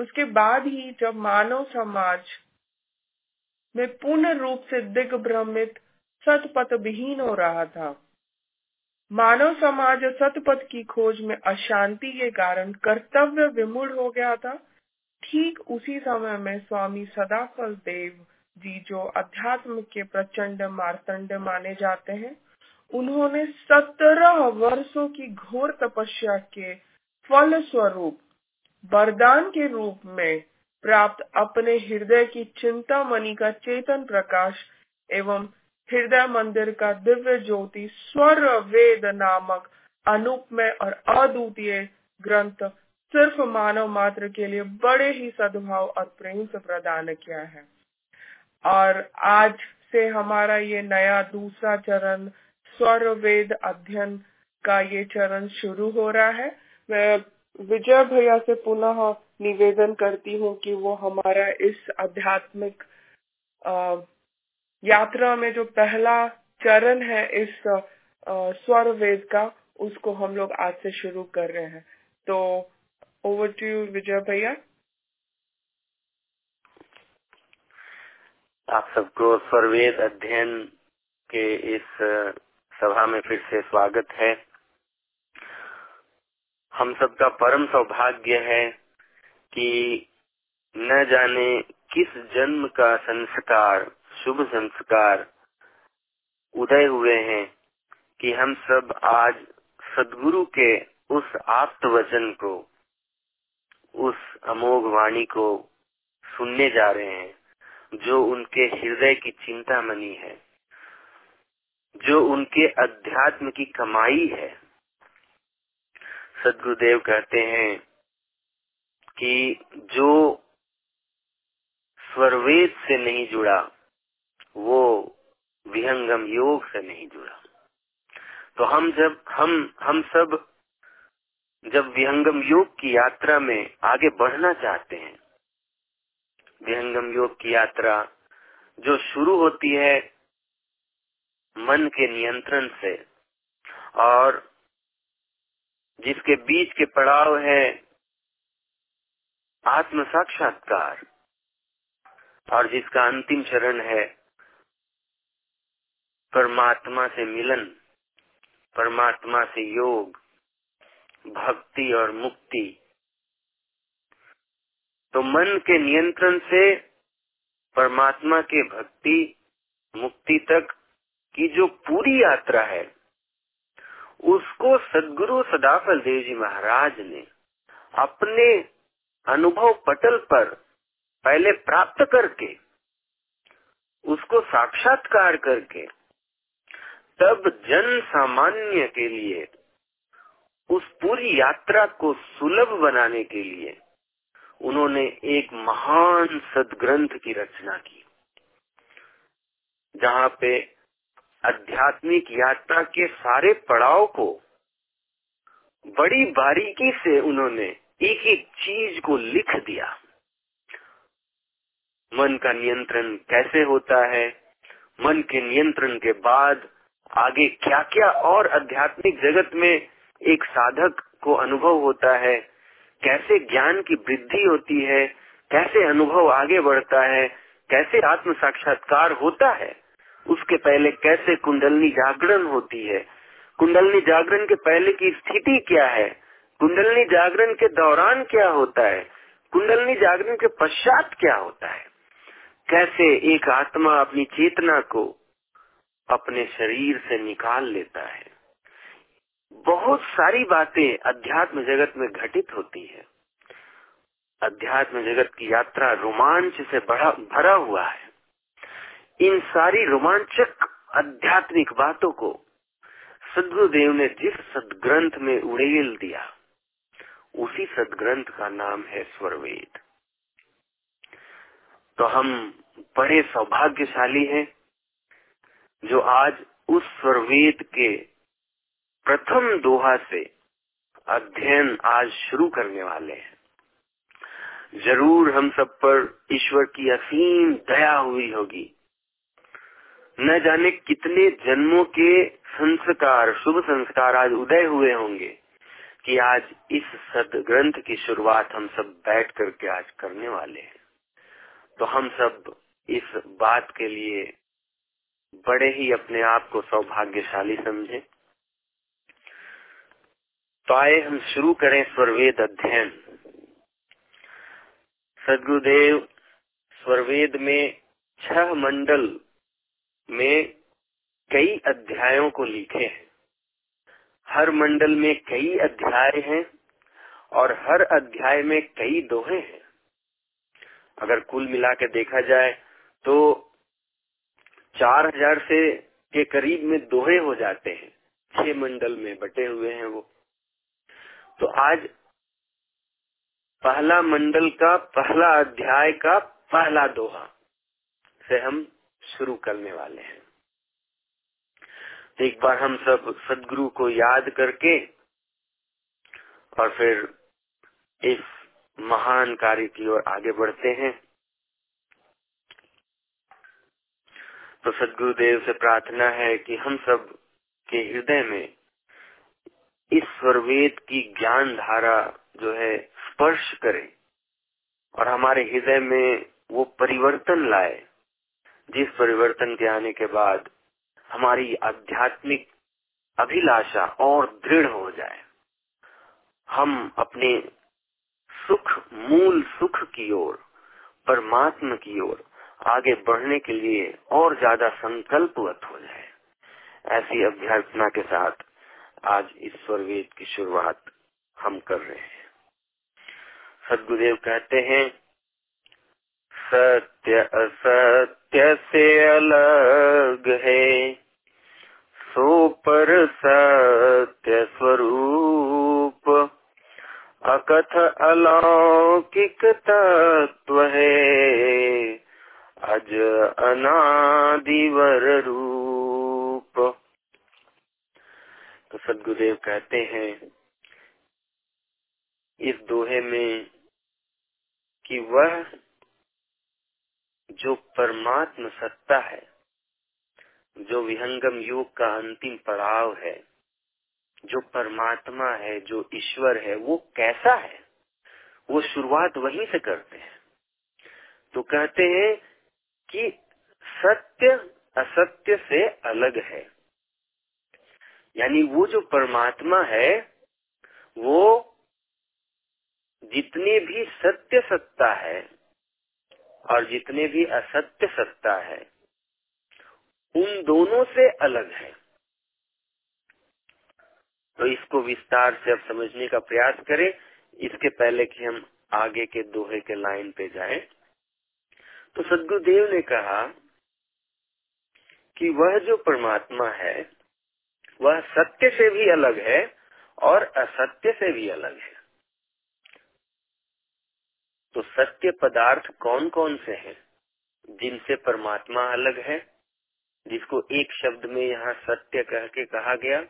उसके बाद ही जब मानव समाज में पूर्ण रूप से दिग्भ्रमित सतपथ विहीन हो रहा था। मानव समाज सतपथ की खोज में अशांति के कारण कर्तव्य विमूढ़ हो गया था। ठीक उसी समय में स्वामी सदाफल देव जी जो अध्यात्म के प्रचंड मारतंड माने जाते हैं, उन्होंने सत्रह वर्षों की घोर तपस्या के फल स्वरूप वरदान के रूप में प्राप्त अपने हृदय की चिंता मणि का चेतन प्रकाश एवं हृदय मंदिर का दिव्य ज्योति स्वर वेद नामक अनुपमय और अद्वितीय ग्रंथ सिर्फ़ मानव मात्र के लिए बड़े ही सद्भाव और प्रेम से प्रदान किया है। और आज से हमारा ये नया दूसरा चरण स्वर वेद अध्ययन का ये चरण शुरू हो रहा है। मैं विजय भैया से पुनः निवेदन करती हूँ कि वो हमारा इस आध्यात्मिक यात्रा में जो पहला चरण है इस स्वर वेद का, उसको हम लोग आज से शुरू कर रहे हैं। तो ओवर टू यू विजय भैया। आप सबको स्वरवेद अध्ययन के इस सभा में फिर से स्वागत है। हम सबका परम सौभाग्य है कि न जाने किस जन्म का संस्कार शुभ संस्कार। उदय हुए हैं कि हम सब आज सदगुरु के उस आप्त वचन को, उस अमोघ वाणी को सुनने जा रहे हैं, जो उनके हृदय की चिंता मनी है, जो उनके अध्यात्म की कमाई है। सदगुरुदेव कहते हैं कि जो स्वरवेद से नहीं जुड़ा वो विहंगम योग से नहीं जुड़ा। तो हम जब, हम हम सब जब विहंगम योग की यात्रा में आगे बढ़ना चाहते हैं, विहंगम योग की यात्रा जो शुरू होती है मन के नियंत्रण से और जिसके बीच के पड़ाव है आत्म साक्षात्कार और जिसका अंतिम चरण है परमात्मा से मिलन, परमात्मा से योग, भक्ति और मुक्ति। तो मन के नियंत्रण से परमात्मा के भक्ति, मुक्ति तक की जो पूरी यात्रा है, उसको सदगुरु सदाफल देव जी महाराज ने अपने अनुभव पटल पर पहले प्राप्त करके, उसको साक्षात्कार करके तब जन सामान्य के लिए, उस पूरी यात्रा को सुलभ बनाने के लिए, उन्होंने एक महान सदग्रंथ की रचना की, जहाँ पे आध्यात्मिक यात्रा के सारे पड़ाव को बड़ी बारीकी से उन्होंने एक एक चीज़ को लिख दिया। मन का नियंत्रण कैसे होता है? मन के नियंत्रण के बाद आगे क्या क्या और आध्यात्मिक जगत में एक साधक को अनुभव होता है? कैसे ज्ञान की वृद्धि होती है? कैसे अनुभव आगे बढ़ता है? कैसे आत्म साक्षात्कार होता है? उसके पहले कैसे कुंडलनी जागरण होती है? कुंडलनी जागरण के पहले की स्थिति क्या है? कुंडलनी जागरण के दौरान क्या होता है? कुंडलनी जागरण के पश्चात क्या होता है? कैसे एक आत्मा अपनी चेतना को अपने शरीर से निकाल लेता है। बहुत सारी बातें अध्यात्म जगत में घटित होती है। अध्यात्म जगत की यात्रा रोमांच से भरा भरा हुआ है। इन सारी रोमांचक आध्यात्मिक बातों को सदगुरुदेव ने जिस सदग्रंथ में उड़ेल दिया, उसी सदग्रंथ का नाम है स्वरवेद। तो हम बड़े सौभाग्यशाली हैं जो आज उस स्वरवेद के प्रथम दोहा से अध्ययन आज शुरू करने वाले हैं। ज़रूर हम सब पर ईश्वर की असीम दया हुई होगी। न जाने कितने जन्मों के संस्कार, शुभ संस्कार आज उदय हुए होंगे कि आज इस सदग्रंथ की शुरुआत हम सब बैठ करके आज करने वाले हैं। तो हम सब इस बात के लिए बड़े ही अपने आप को सौभाग्यशाली समझे। तो आए हम शुरू करें स्वरवेद अध्ययन। सदगुरुदेव स्वरवेद में छह मंडल में कई अध्यायों को लिखे हैं। हर मंडल में कई अध्याय हैं और हर अध्याय में कई दोहे हैं। अगर कुल मिला के देखा जाए तो चार हज़ार से के करीब में दोहे हो जाते हैं। छह मंडल में बटे हुए हैं वो। तो आज पहला मंडल का, पहला अध्याय का पहला दोहा से हम शुरू करने वाले हैं। एक बार हम सब सदगुरु को याद करके और फिर इस महान कार्य की ओर आगे बढ़ते हैं। तो सदगुरुदेव से प्रार्थना है कि हम सब के हृदय में इस स्वरवेद की ज्ञान धारा जो है स्पर्श करे और हमारे हृदय में वो परिवर्तन लाए। जिस परिवर्तन के आने के बाद हमारी आध्यात्मिक अभिलाषा और दृढ़ हो जाए। हम अपने सुख, मूल सुख की ओर, परमात्मा की ओर आगे बढ़ने के लिए और ज़्यादा संकल्पवत हो जाए। ऐसी अभ्यर्थना के साथ आज ईश्वर वेद की शुरुआत हम कर रहे हैं। सदगुरुदेव कहते हैं, सत्य असत्य से अलग है, सो पर सत्य स्वरूप। अकथ अलौकिक तत्व है अज अनादिवर रूप। तो सदगुरुदेव कहते हैं, इस दोहे में कि वह जो परमात्म सत्ता है, जो विहंगम योग का अंतिम पड़ाव है, जो परमात्मा है, जो ईश्वर है, वो कैसा है? वो शुरुआत वहीं से करते हैं। तो कहते हैं कि सत्य, असत्य से अलग है। यानी वो जो परमात्मा है, वो जितने भी सत्य सत्ता है और जितने भी असत्य सत्ता है, उन दोनों से अलग है। तो इसको विस्तार से अब समझने का प्रयास करें। इसके पहले कि हम आगे के दोहे के लाइन पे जाएँ। तो सदगुरुदेव ने कहा कि वह जो परमात्मा है, वह सत्य से भी अलग है और असत्य से भी अलग है। तो सत्य पदार्थ कौन कौन से हैं, जिनसे परमात्मा अलग है, जिसको एक शब्द में यहाँ सत्य कह के कहा गया?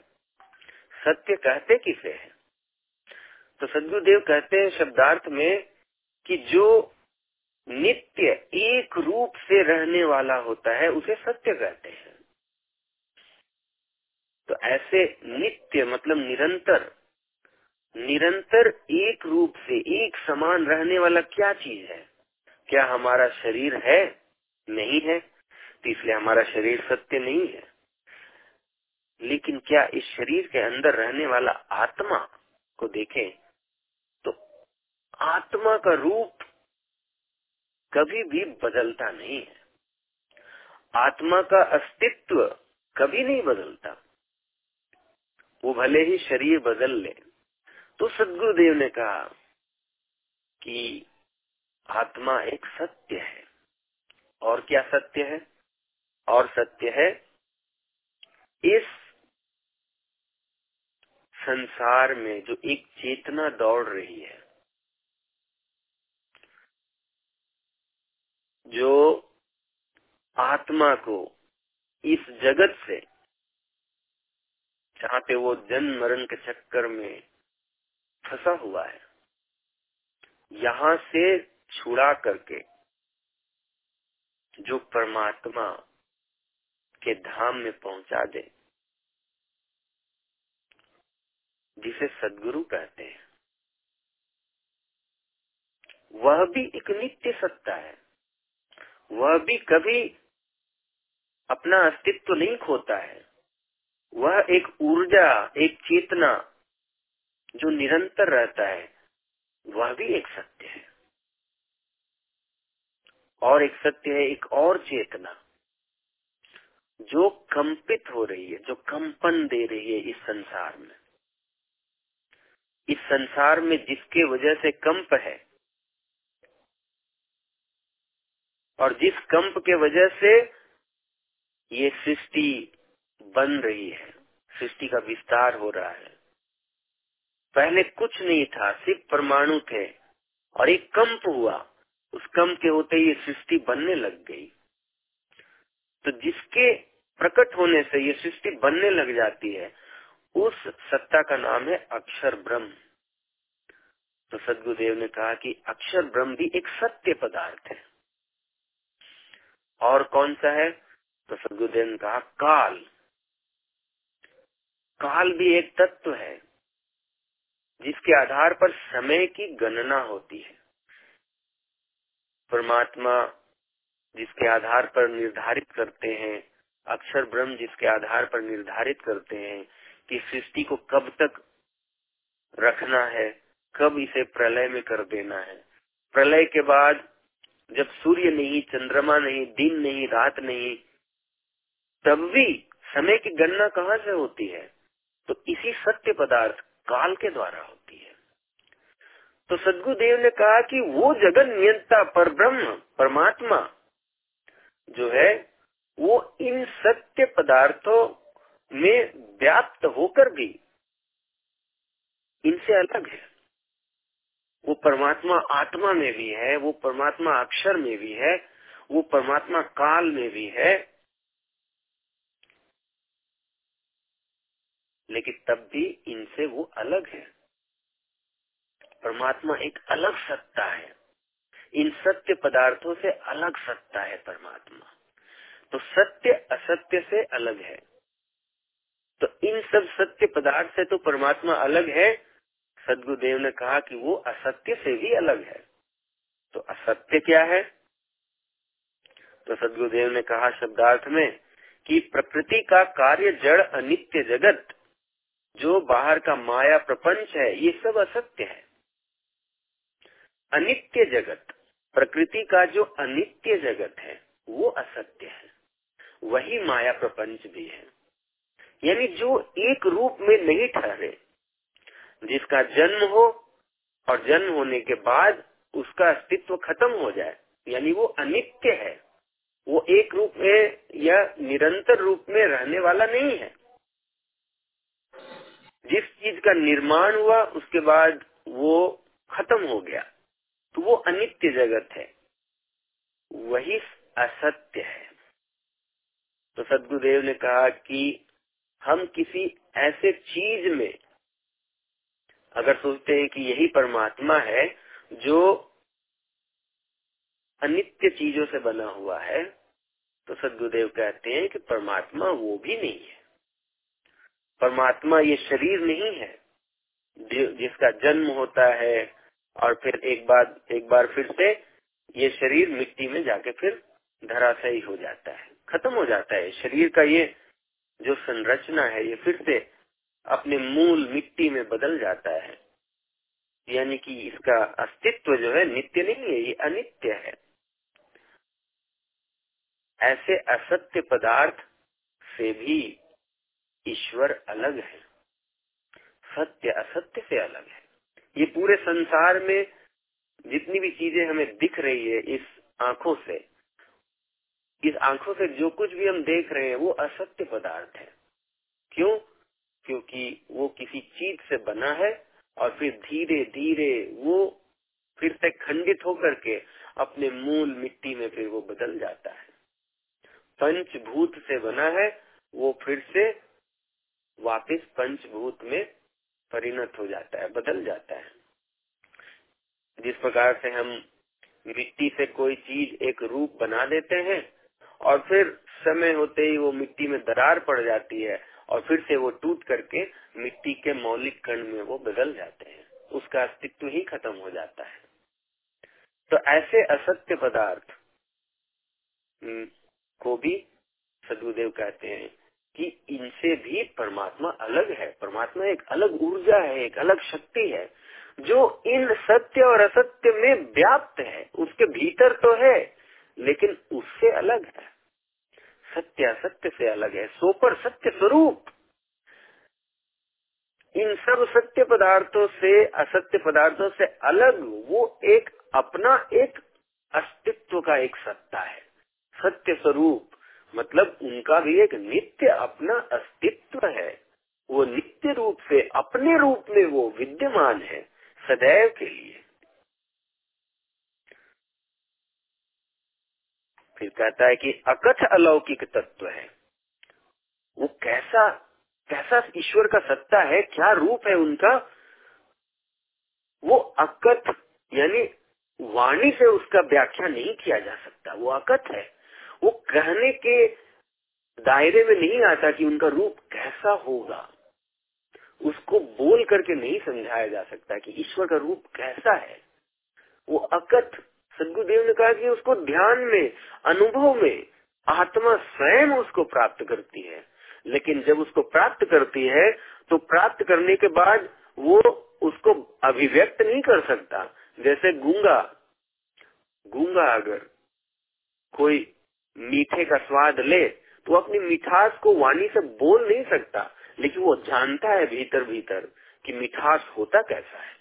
सत्य कहते किसे है? तो सदगुरुदेव कहते हैं शब्दार्थ में कि जो नित्य एक रूप से रहने वाला होता है, उसे सत्य कहते हैं। तो ऐसे नित्य मतलब निरंतर निरंतर एक रूप से, एक समान रहने वाला क्या चीज़ है? क्या हमारा शरीर है? नहीं है। तो इसलिए हमारा शरीर सत्य नहीं है। लेकिन क्या इस शरीर के अंदर रहने वाला आत्मा को देखें तो आत्मा का रूप कभी भी बदलता नहीं है। आत्मा का अस्तित्व कभी नहीं बदलता। वो भले ही शरीर बदल ले। तो सदगुरुदेव ने कहा कि आत्मा एक सत्य है। और क्या सत्य है? और सत्य है इस संसार में जो एक चेतना दौड़ रही है। जो आत्मा को इस जगत से, जहाँ पे वो जन्म मरण के चक्कर में फंसा हुआ है, यहाँ से छुड़ा करके जो परमात्मा के धाम में पहुँचा दे, जिसे सदगुरु कहते हैं। वह भी एक नित्य सत्ता है। वह भी कभी अपना अस्तित्व नहीं खोता है। वह एक ऊर्जा, एक चेतना जो निरंतर रहता है, वह भी एक सत्य है। और एक सत्य है, एक और चेतना जो कंपित हो रही है, जो कंपन दे रही है इस संसार में। इस संसार में जिसके वजह से कंप है और जिस कंप के वजह से ये सृष्टि बन रही है, सृष्टि का विस्तार हो रहा है। पहले कुछ नहीं था, सिर्फ़ परमाणु थे और एक कंप हुआ। उस कंप के होते ही सृष्टि बनने लग गई। तो जिसके प्रकट होने से ये सृष्टि बनने लग जाती है, उस सत्ता का नाम है अक्षर ब्रह्म। तो सदगुरुदेव ने कहा कि अक्षर ब्रह्म भी एक सत्य पदार्थ है। और कौन सा है? तो सदगुरुदेव ने कहा, काल। काल भी एक तत्व है, जिसके आधार पर समय की गणना होती है। परमात्मा जिसके आधार पर निर्धारित करते हैं, अक्षर ब्रह्म जिसके आधार पर निर्धारित करते हैं कि सृष्टि को कब तक रखना है, कब इसे प्रलय में कर देना है। प्रलय के बाद जब सूर्य नहीं, चंद्रमा नहीं, दिन नहीं, रात नहीं, तब भी समय की गणना कहाँ से होती है? तो इसी सत्य पदार्थ काल के द्वारा होती है। तो सदगुरुदेव ने कहा कि वो जगन नियंता पर ब्रह्म परमात्मा जो है, वो इन सत्य पदार्थों में व्याप्त होकर भी इनसे अलग है। वो परमात्मा आत्मा में भी है, वो परमात्मा अक्षर में भी है, वो परमात्मा काल में भी है। लेकिन तब भी इनसे वो अलग है। परमात्मा एक अलग सत्ता है। इन सत्य पदार्थों से अलग सत्ता है परमात्मा। तो सत्य असत्य से अलग है। तो इन सब सत्य पदार्थ से तो परमात्मा अलग है सदगुरुदेव ने कहा कि वो असत्य से भी अलग है। तो असत्य क्या है? तो सदगुरुदेव ने कहा शब्दार्थ में कि प्रकृति का कार्य जड़ अनित्य जगत, जो बाहर का माया प्रपंच है, ये सब असत्य है। अनित्य जगत, प्रकृति का जो अनित्य जगत है, वो असत्य है। वही माया प्रपंच भी है। यानी जो एक रूप में नहीं ठहरे जिसका जन्म हो और जन्म होने के बाद उसका अस्तित्व खत्म हो जाए, यानी वो अनित्य है, वो एक रूप में या निरंतर रूप में रहने वाला नहीं है। जिस चीज़ का निर्माण हुआ, उसके बाद वो खत्म हो गया तो वो अनित्य जगत है, वही असत्य है। तो सदगुरुदेव ने कहा कि हम किसी ऐसे चीज़ में अगर सोचते हैं कि यही परमात्मा है जो अनित्य चीज़ों से बना हुआ है तो सदगुरुदेव कहते हैं कि परमात्मा वो भी नहीं है। परमात्मा ये शरीर नहीं है जिसका जन्म होता है और फिर एक बार एक बार फिर से ये शरीर मिट्टी में जाके फिर धराशायी हो जाता है, खत्म हो जाता है। शरीर का ये जो संरचना है, ये फिर से अपने मूल मिट्टी में बदल जाता है। यानी कि इसका अस्तित्व जो है नित्य नहीं है, ये अनित्य है। ऐसे असत्य पदार्थ से भी ईश्वर अलग है। सत्य असत्य से अलग है। ये पूरे संसार में जितनी भी चीज़ें हमें दिख रही है इस आँखों से, इस आँखों से जो कुछ भी हम देख रहे हैं, वो असत्य पदार्थ है। क्यों? क्योंकि वो किसी चीज़ से बना है और फिर धीरे धीरे वो फिर से खंडित होकर के अपने मूल मिट्टी में फिर वो बदल जाता है। पंचभूत से बना है, वो फिर से वापस पंचभूत में परिणत हो जाता है, बदल जाता है। जिस प्रकार से हम मिट्टी से कोई चीज़ एक रूप बना देते हैं और फिर समय होते ही वो मिट्टी में दरार पड़ जाती है और फिर से वो टूट करके मिट्टी के मौलिक कण में वो बदल जाते हैं। उसका अस्तित्व ही खत्म हो जाता है। तो ऐसे असत्य पदार्थ हम्म, को भी सदगुरुदेव कहते हैं कि इनसे भी परमात्मा अलग है। परमात्मा एक अलग ऊर्जा है एक अलग शक्ति है जो इन सत्य और असत्य में व्याप्त है। उसके भीतर तो है लेकिन उससे अलग है। सत्य असत्य से अलग है, सोपर सत्य स्वरूप। इन सब सत्य पदार्थों से, असत्य पदार्थों से अलग, वो एक अपना एक अस्तित्व का एक सत्ता है। सत्य स्वरूप मतलब उनका भी एक नित्य अपना अस्तित्व है। वो नित्य रूप से, अपने रूप में वो विद्यमान है, सदैव के लिए। फिर कहता है कि अकथ अलौकिक तत्व है। वो कैसा कैसा ईश्वर का सत्ता है, क्या रूप है उनका? वो अकथ, यानी वाणी से उसका व्याख्या नहीं किया जा सकता। वो अकथ है। वो कहने के दायरे में नहीं आता कि उनका रूप कैसा होगा। उसको बोल करके नहीं समझाया जा सकता कि ईश्वर का रूप कैसा है। वो अकथ सदगुरुदेव ने कहा कि उसको ध्यान में, अनुभव में, आत्मा स्वयं उसको प्राप्त करती है। लेकिन जब उसको प्राप्त करती है तो प्राप्त करने के बाद वो उसको अभिव्यक्त नहीं कर सकता। जैसे गूँगा। गूँगा अगर कोई मीठे का स्वाद ले तो अपनी मिठास को वाणी से बोल नहीं सकता, लेकिन वो जानता है भीतर भीतर कि मिठास होता कैसा है।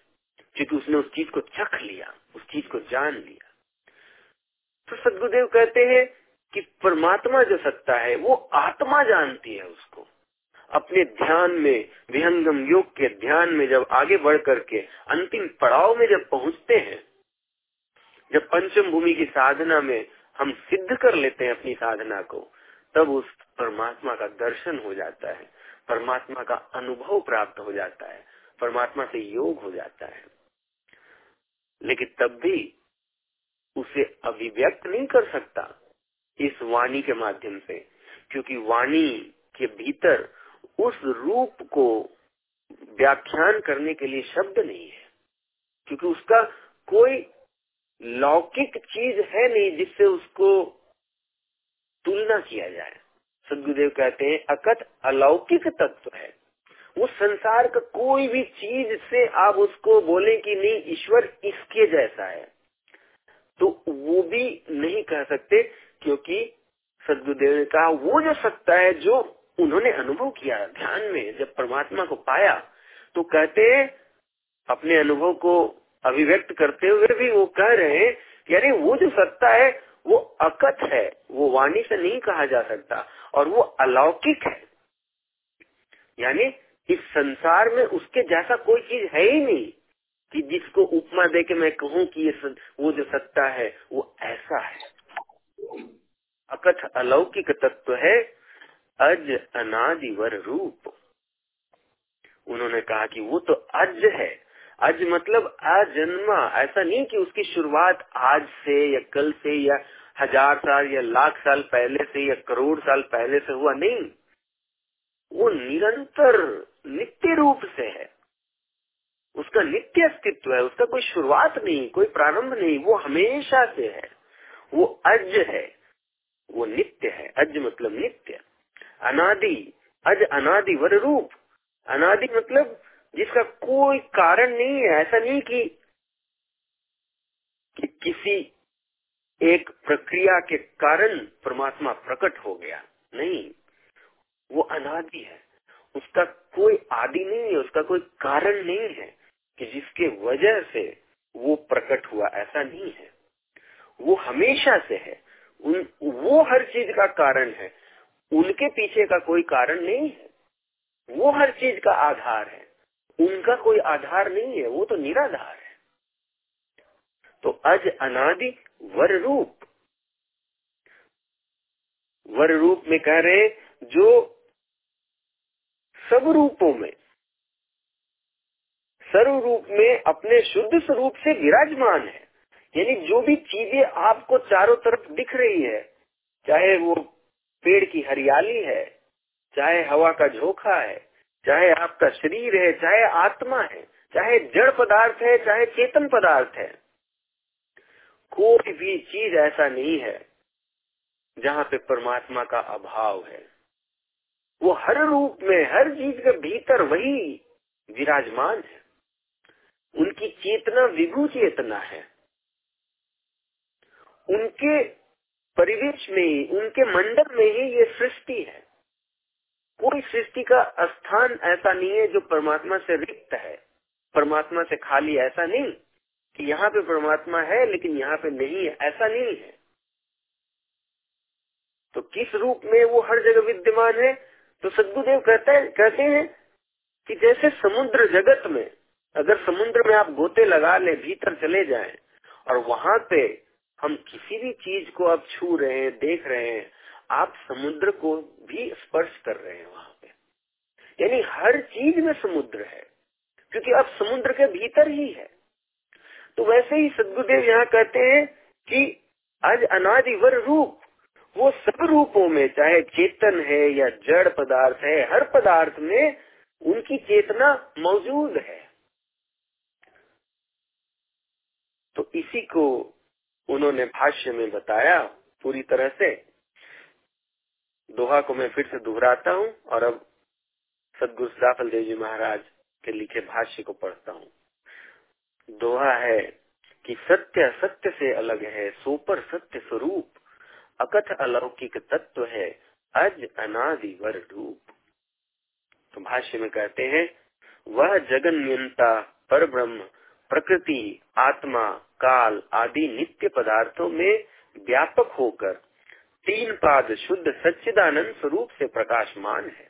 क्योंकि उसने उस चीज़ को चख लिया, उस चीज़ को जान लिया। तो सदगुरुदेव कहते हैं कि परमात्मा जो सत्ता है, वो आत्मा जानती है उसको। अपने ध्यान में, विहंगम योग के ध्यान में जब आगे बढ़ करके अंतिम पड़ाव में जब पहुँचते हैं, जब पंचम भूमि की साधना में हम सिद्ध कर लेते हैं अपनी साधना को, तब उस परमात्मा का दर्शन हो जाता है। परमात्मा का अनुभव प्राप्त हो जाता है। परमात्मा से योग हो जाता है। लेकिन तब भी उसे अभिव्यक्त नहीं कर सकता इस वाणी के माध्यम से, क्योंकि वाणी के भीतर उस रूप को व्याख्यान करने के लिए शब्द नहीं है, क्योंकि उसका कोई लौकिक चीज़ है नहीं जिससे उसको तुलना किया जाए। सदगुरुदेव कहते हैं, अकथ अलौकिक तत्व है। उस संसार का कोई भी चीज़ से आप उसको बोले कि नहीं, ईश्वर इसके जैसा है। तो वो भी नहीं कह सकते, क्योंकि सदगुरुदेव ने कहा, वो जो सत्ता है जो उन्होंने अनुभव किया ध्यान में, जब परमात्मा को पाया तो कहते अपने अनुभव को अभिव्यक्त करते हुए भी वो कह रहे हैं अरे वो जो सत्ता है, वो अकथ है, वो वाणी से नहीं कहा जा सकता, और वो अलौकिक है। यानी इस संसार में उसके जैसा कोई चीज़ है ही नहीं। कि जिसको उपमा दे के मैं कहूँ कि ये सद, वो जो सत्ता है वो ऐसा है। अकथ अलौकिक तत्व है अज अनादिवर रूप। उन्होंने कहा कि वो तो अज है। अज मतलब अजन्मा। ऐसा नहीं कि उसकी शुरुआत आज से या कल से या हज़ार साल या लाख साल पहले से या करोड़ साल पहले से हुआ नहीं। वो निरंतर नित्य रूप से है। उसका नित्य अस्तित्व है उसका कोई शुरुआत नहीं कोई प्रारंभ नहीं वो हमेशा से है। वो अज है वो नित्य है। अज मतलब नित्य। अनादि अज अनादि वर रूप। अनादि मतलब जिसका कोई कारण नहीं है ऐसा नहीं कि, कि किसी एक प्रक्रिया के कारण परमात्मा प्रकट हो गया। नहीं वो अनादि है। उसका कोई आदि नहीं है उसका कोई कारण नहीं है। कि जिसके वजह से वो प्रकट हुआ, ऐसा नहीं है। वो हमेशा से है। उन, वो हर चीज़ का कारण है। उनके पीछे का कोई कारण नहीं है। वो हर चीज़ का आधार है। उनका कोई आधार नहीं है। वो तो निराधार है। तो अज अनादि वर रूप। वर रूप में कह रहे जो सब रूपों में सर्व रूप में अपने शुद्ध स्वरूप से विराजमान है। यानी जो भी चीज़ें आपको चारों तरफ़ दिख रही है, चाहे वो पेड़ की हरियाली है, चाहे हवा का झोंका है, चाहे आपका शरीर है, चाहे आत्मा है, चाहे जड़ पदार्थ है, चाहे चेतन पदार्थ है, कोई भी चीज़ ऐसा नहीं है जहाँ पे परमात्मा का अभाव है। वो हर रूप में, हर चीज़ के भीतर वही विराजमान है। उनकी चेतना, विभू चेतना है। उनके परिवेश में ही, उनके मंडल में ही ये सृष्टि है। कोई सृष्टि का स्थान ऐसा नहीं है जो परमात्मा से रिक्त है। परमात्मा से खाली ऐसा नहीं कि यहाँ पे परमात्मा है, लेकिन यहाँ पे नहीं है। ऐसा नहीं है। तो किस रूप में वो हर जगह विद्यमान है? तो सदगुरुदेव कहते कहते हैं कि जैसे समुद्र जगत में अगर समुद्र में आप गोते लगा ले, भीतर चले जाएँ, और वहाँ पे हम किसी भी चीज़ को आप छू रहे हैं, देख रहे हैं, आप समुद्र को भी स्पर्श कर रहे हैं वहाँ पे। यानी हर चीज़ में समुद्र है, क्योंकि अब समुद्र के भीतर ही है। तो वैसे ही सदगुरुदेव यहाँ कहते हैं कि आज अनादिवर रूप, वो सब रूपों में, चाहे चेतन है या जड़ पदार्थ है, हर पदार्थ में उनकी चेतना मौजूद है। तो इसी को उन्होंने भाष्य में बताया पूरी तरह से। दोहा को मैं फिर से दोहराता हूँ और अब सदगुरु सदाफल देव जी महाराज के लिखे भाष्य को पढ़ता हूँ। दोहा है कि सत्य सत्य से अलग है, सोपर सत्य स्वरूप, अकथ अलौकिक तत्व है, अज अनादिवर रूप। तो भाष्य में कहते हैं, वह जगन पर ब्रह्म प्रकृति, आत्मा, काल आदि नित्य पदार्थों में व्यापक होकर तीन पाद शुद्ध सच्चिदानंद स्वरूप से प्रकाशमान है।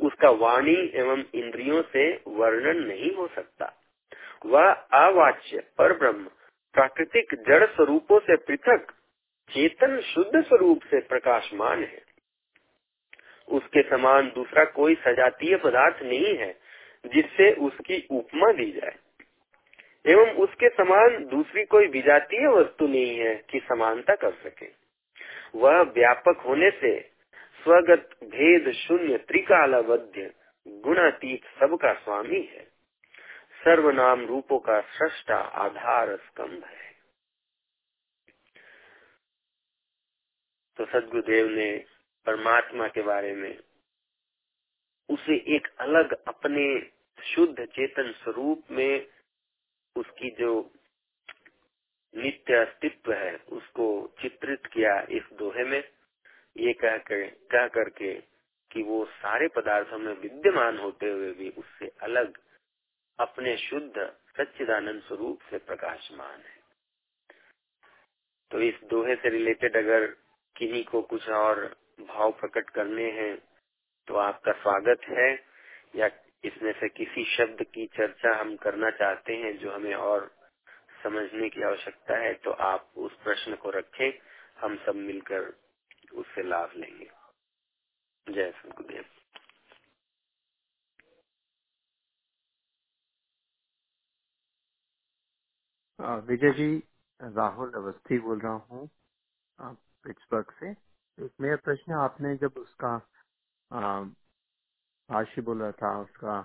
उसका वाणी एवं इंद्रियों से वर्णन नहीं हो सकता। वह अवाच्य पर ब्रह्म प्राकृतिक जड़ स्वरूपों से पृथक, चेतन शुद्ध स्वरूप से प्रकाशमान है। उसके समान दूसरा कोई सजातीय पदार्थ नहीं है जिससे उसकी उपमा दी जाए। एवं उसके समान दूसरी कोई विजातीय वस्तु नहीं है कि समानता कर सके। वह व्यापक होने से स्वगत भेद शून्य त्रिकालवध्य गुणातीत सबका स्वामी है। सर्वनाम रूपों का सृष्टा आधार स्तंभ है। तो सदगुरुदेव ने परमात्मा के बारे में उसे एक अलग अपने शुद्ध चेतन स्वरूप में उसकी जो नित्य अस्तित्व है, उसको चित्रित किया इस दोहे में, ये कह कर कह करके कि वो सारे पदार्थों में विद्यमान होते हुए भी उससे अलग, अपने शुद्ध सच्चिदानंद स्वरूप से प्रकाशमान है। तो इस दोहे से रिलेटेड अगर किन्हीं को कुछ और भाव प्रकट करने हैं तो आपका स्वागत है, या इसमें से किसी शब्द की चर्चा हम करना चाहते हैं जो हमें और समझने की आवश्यकता है तो आप उस प्रश्न को रखें, हम सब मिलकर उससे लाभ लेंगे। जय सदगुरुदेव विजय जी, राहुल अवस्थी बोल रहा हूँ पिट्सबर्ग से। एक मेरा प्रश्न, आपने जब उसका भाष्य बोला था उसका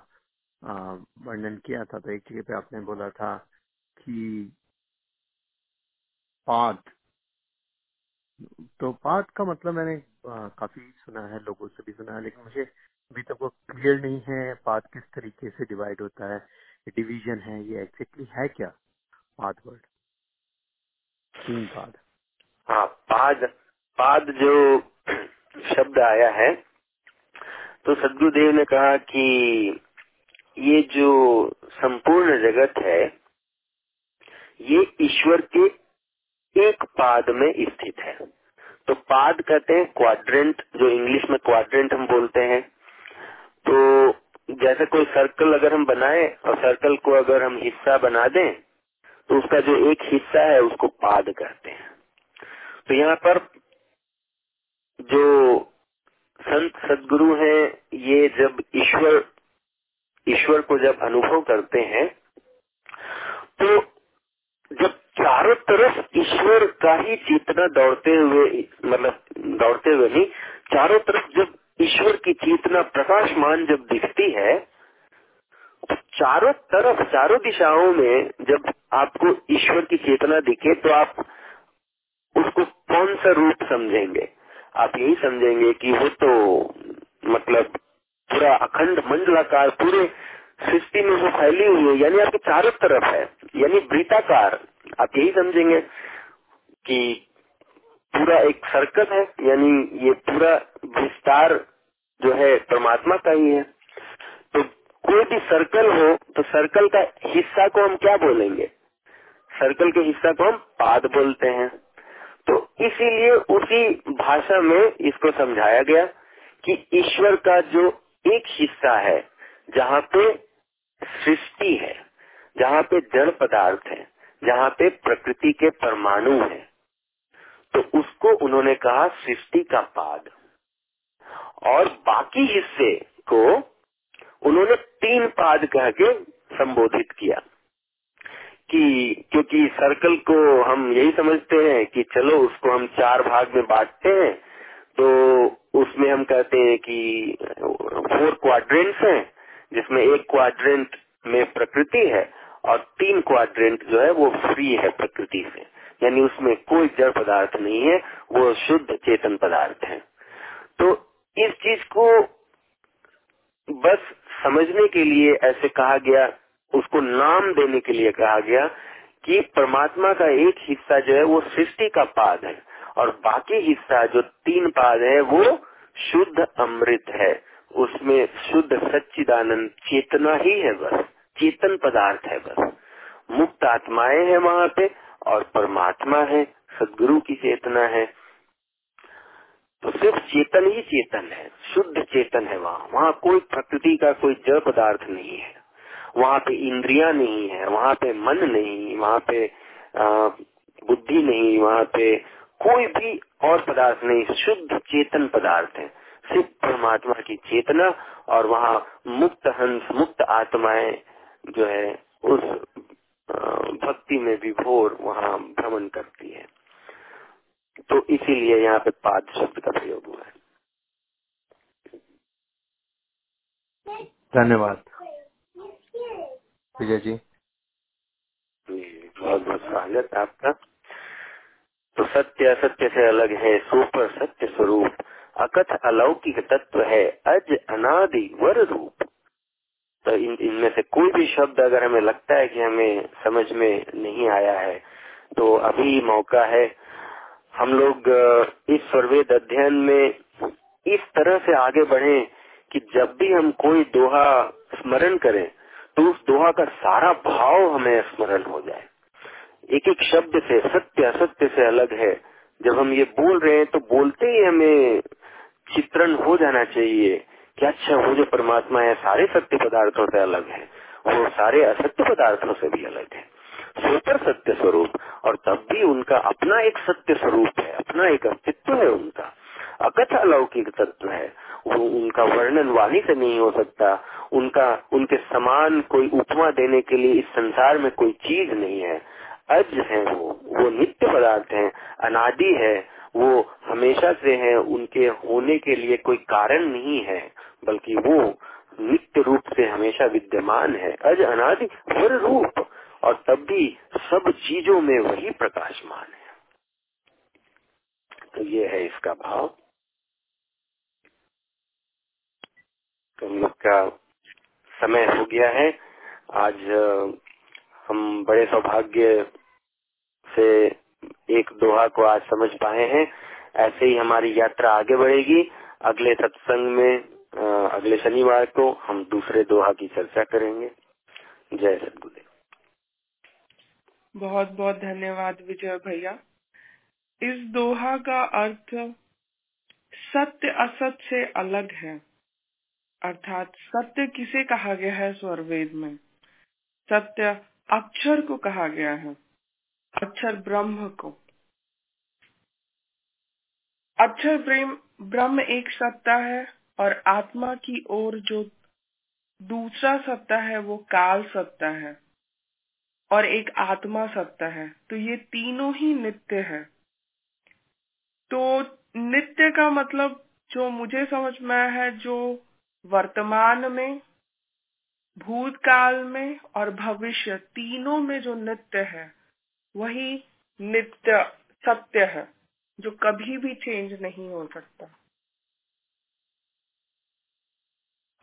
वर्णन किया था तो एक जगह पे आपने बोला था कि पाद तो पाद का मतलब मैंने आ, काफ़ी सुना है लोगों से भी सुना है लेकिन मुझे अभी तक वो क्लियर नहीं है पाद किस तरीके से डिवाइड होता है डिवीज़न है ये एक्जेक्टली है क्या? पाद वर्ड तीन पाद. हाँ पाद पाद जो शब्द आया है तो सदगुरुदेव ने कहा कि ये जो संपूर्ण जगत है, ये ईश्वर के एक पाद में स्थित है। तो पाद कहते हैं क्वाड्रेंट जो इंग्लिश में क्वाड्रेंट हम बोलते हैं। तो जैसे कोई सर्कल अगर हम बनाए और सर्कल को अगर हम हिस्सा बना दें तो उसका जो एक हिस्सा है उसको पाद कहते हैं। तो यहाँ पर जो संत सदगुरु हैं, ये जब ईश्वर ईश्वर को जब अनुभव करते हैं तो जब चार तरफ़ ईश्वर का ही चेतना दौड़ते हुए मतलब दौड़ते हुए नहीं, चारों तरफ़ जब ईश्वर की चेतना प्रकाशमान जब दिखती है तो चारों तरफ़, चारों दिशाओं में जब आपको ईश्वर की चेतना दिखे तो आप उसको कौन सा रूप समझेंगे? आप यही समझेंगे कि वो तो मतलब पूरा अखंड मंडलाकार, पूरे सृष्टि में वो फैली हुई है, यानी आपके चारों तरफ़ है, यानी वृताकार आप यही समझेंगे कि पूरा एक सर्कल है, यानी ये पूरा विस्तार जो है परमात्मा का ही है। तो कोई भी सर्कल हो तो सर्कल का हिस्सा को हम क्या बोलेंगे? सर्कल के हिस्सा को हम पाद बोलते हैं। तो इसीलिए उसी भाषा में इसको समझाया गया कि ईश्वर का जो एक हिस्सा है, जहाँ पे सृष्टि है, जहाँ पे जड़ पदार्थ है, जहाँ पे प्रकृति के परमाणु है तो उसको उन्होंने कहा सृष्टि का पाद। और बाकी हिस्से को उन्होंने तीन पाद कह के संबोधित किया। कि क्योंकि सर्कल को हम यही समझते हैं कि चलो उसको हम चार भाग में बांटते हैं तो उसमें हम कहते हैं कि फोर क्वाड्रेंट्स हैं, जिसमें एक क्वाड्रेंट में प्रकृति है और तीन क्वाड्रेंट जो है वो फ्री है प्रकृति से। यानी उसमें कोई जड़ पदार्थ नहीं है, वो शुद्ध चेतन पदार्थ है। तो इस चीज़ को बस समझने के लिए ऐसे कहा गया उसको नाम देने के लिए कहा गया कि परमात्मा का एक हिस्सा जो है वो सृष्टि का पाद है और बाकी हिस्सा जो तीन पाद है, वो शुद्ध अमृत है। उसमें शुद्ध सच्चिदानंद चेतना ही है बस, चेतन पदार्थ है बस। मुक्त आत्माएँ हैं वहाँ पे और परमात्मा है, सदगुरु की चेतना है। तो सिर्फ़ चेतन ही चेतन है, शुद्ध चेतन है वहाँ। वहाँ कोई प्रकृति का कोई जड़ पदार्थ नहीं है। वहाँ पे इंद्रिया नहीं है, वहाँ पे मन नहीं, वहाँ पे बुद्धि नहीं, वहाँ पे कोई भी और पदार्थ नहीं, शुद्ध चेतन पदार्थ है। सिर्फ़ परमात्मा की चेतना और वहाँ मुक्त हंस, मुक्त आत्माएँ जो है, उस भक्ति में विभोर वहाँ भ्रमण करती है। तो इसीलिए यहाँ पे पाद शब्द का प्रयोग हुआ है। धन्यवाद। विजय जी। बहुत बहुत स्वागत आपका। तो सत्य असत्य से अलग है, सुपर सत्य स्वरूप। अकथ अलौकिक तत्व है, अज अनादि वर रूप। तो इन, इनमें से कोई भी शब्द अगर हमें लगता है कि हमें समझ में नहीं आया है तो अभी मौका है। हम लोग इस सर्वेद अध्ययन में इस तरह से आगे बढ़े कि जब भी हम कोई दोहा स्मरण करें तो उस दोहा का सारा भाव हमें स्मरण हो जाए। एक एक शब्द से, सत्य, असत्य से अलग है। जब हम ये बोल रहे हैं तो बोलते ही हमें चित्रण हो जाना चाहिए कि अच्छा वो जो परमात्मा है, सारे सत्य पदार्थों से अलग है वो सारे असत्य पदार्थों से भी अलग है। सुपर सत्य स्वरूप और तब भी उनका अपना एक सत्य स्वरूप है, अपना एक अस्तित्व है उनका। अकथ अलौकिक तत्व है। वो उनका वर्णन वाणी से नहीं हो सकता। उनका, उनके समान कोई उपमा देने के लिए इस संसार में कोई चीज़ नहीं है। अज है वो वो नित्य पदार्थ है, अनादि है, वो हमेशा से है, उनके होने के लिए कोई कारण नहीं है, बल्कि वो नित्य रूप से हमेशा विद्यमान है। अज अनादि हर रूप, और तब भी सब चीज़ों में वही प्रकाशमान है। तो ये है इसका भाव। तो हम लोग का समय हो गया है। आज हम बड़े सौभाग्य से एक दोहा को आज समझ पाए हैं। ऐसे ही हमारी यात्रा आगे बढ़ेगी। अगले सत्संग में अगले शनिवार को हम दूसरे दोहा की चर्चा करेंगे। जय सदगुरुदेव बहुत बहुत धन्यवाद विजय भैया। इस दोहा का अर्थ सत्य असत से अलग है। अर्थात सत्य किसे कहा गया है स्वरवेद में? सत्य अक्षर को कहा गया है। अक्षर ब्रह्म को। अक्षर प्रेम, ब्रह्म एक सत्ता है और आत्मा की ओर जो दूसरा सत्ता है, वो काल सत्ता है और एक आत्मा सत्य है। तो ये तीनों ही नित्य है। तो नित्य का मतलब जो मुझे समझ में है, जो वर्तमान में, भूतकाल में और भविष्य तीनों में जो नित्य है, वही नित्य सत्य है, जो कभी भी चेंज नहीं हो सकता।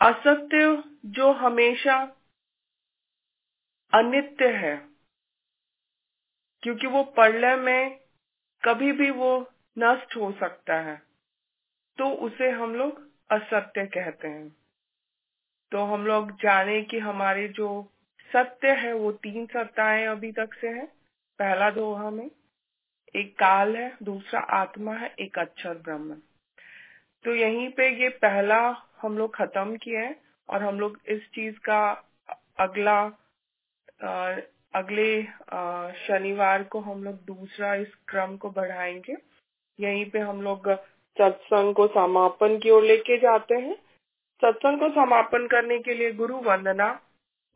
असत्य जो हमेशा अनित्य है, क्योंकि वो प्रलय में कभी भी वो नष्ट हो सकता है तो उसे हम लोग असत्य कहते हैं। तो हम लोग जाने कि हमारे जो सत्य है वो तीन सत्ताएँ अभी तक से है। पहला दोहा में एक काल है दूसरा आत्मा है एक अक्षर ब्रह्म। तो यहीं पे ये पहला हम लोग खत्म किया है और हम लोग इस चीज़ का अगला आ, अगले शनिवार को हम लोग दूसरा इस क्रम को बढ़ाएँगे। यहीं पे हम लोग सत्संग को समापन की ओर लेके जाते हैं। सत्संग को समापन करने के लिए गुरु वंदना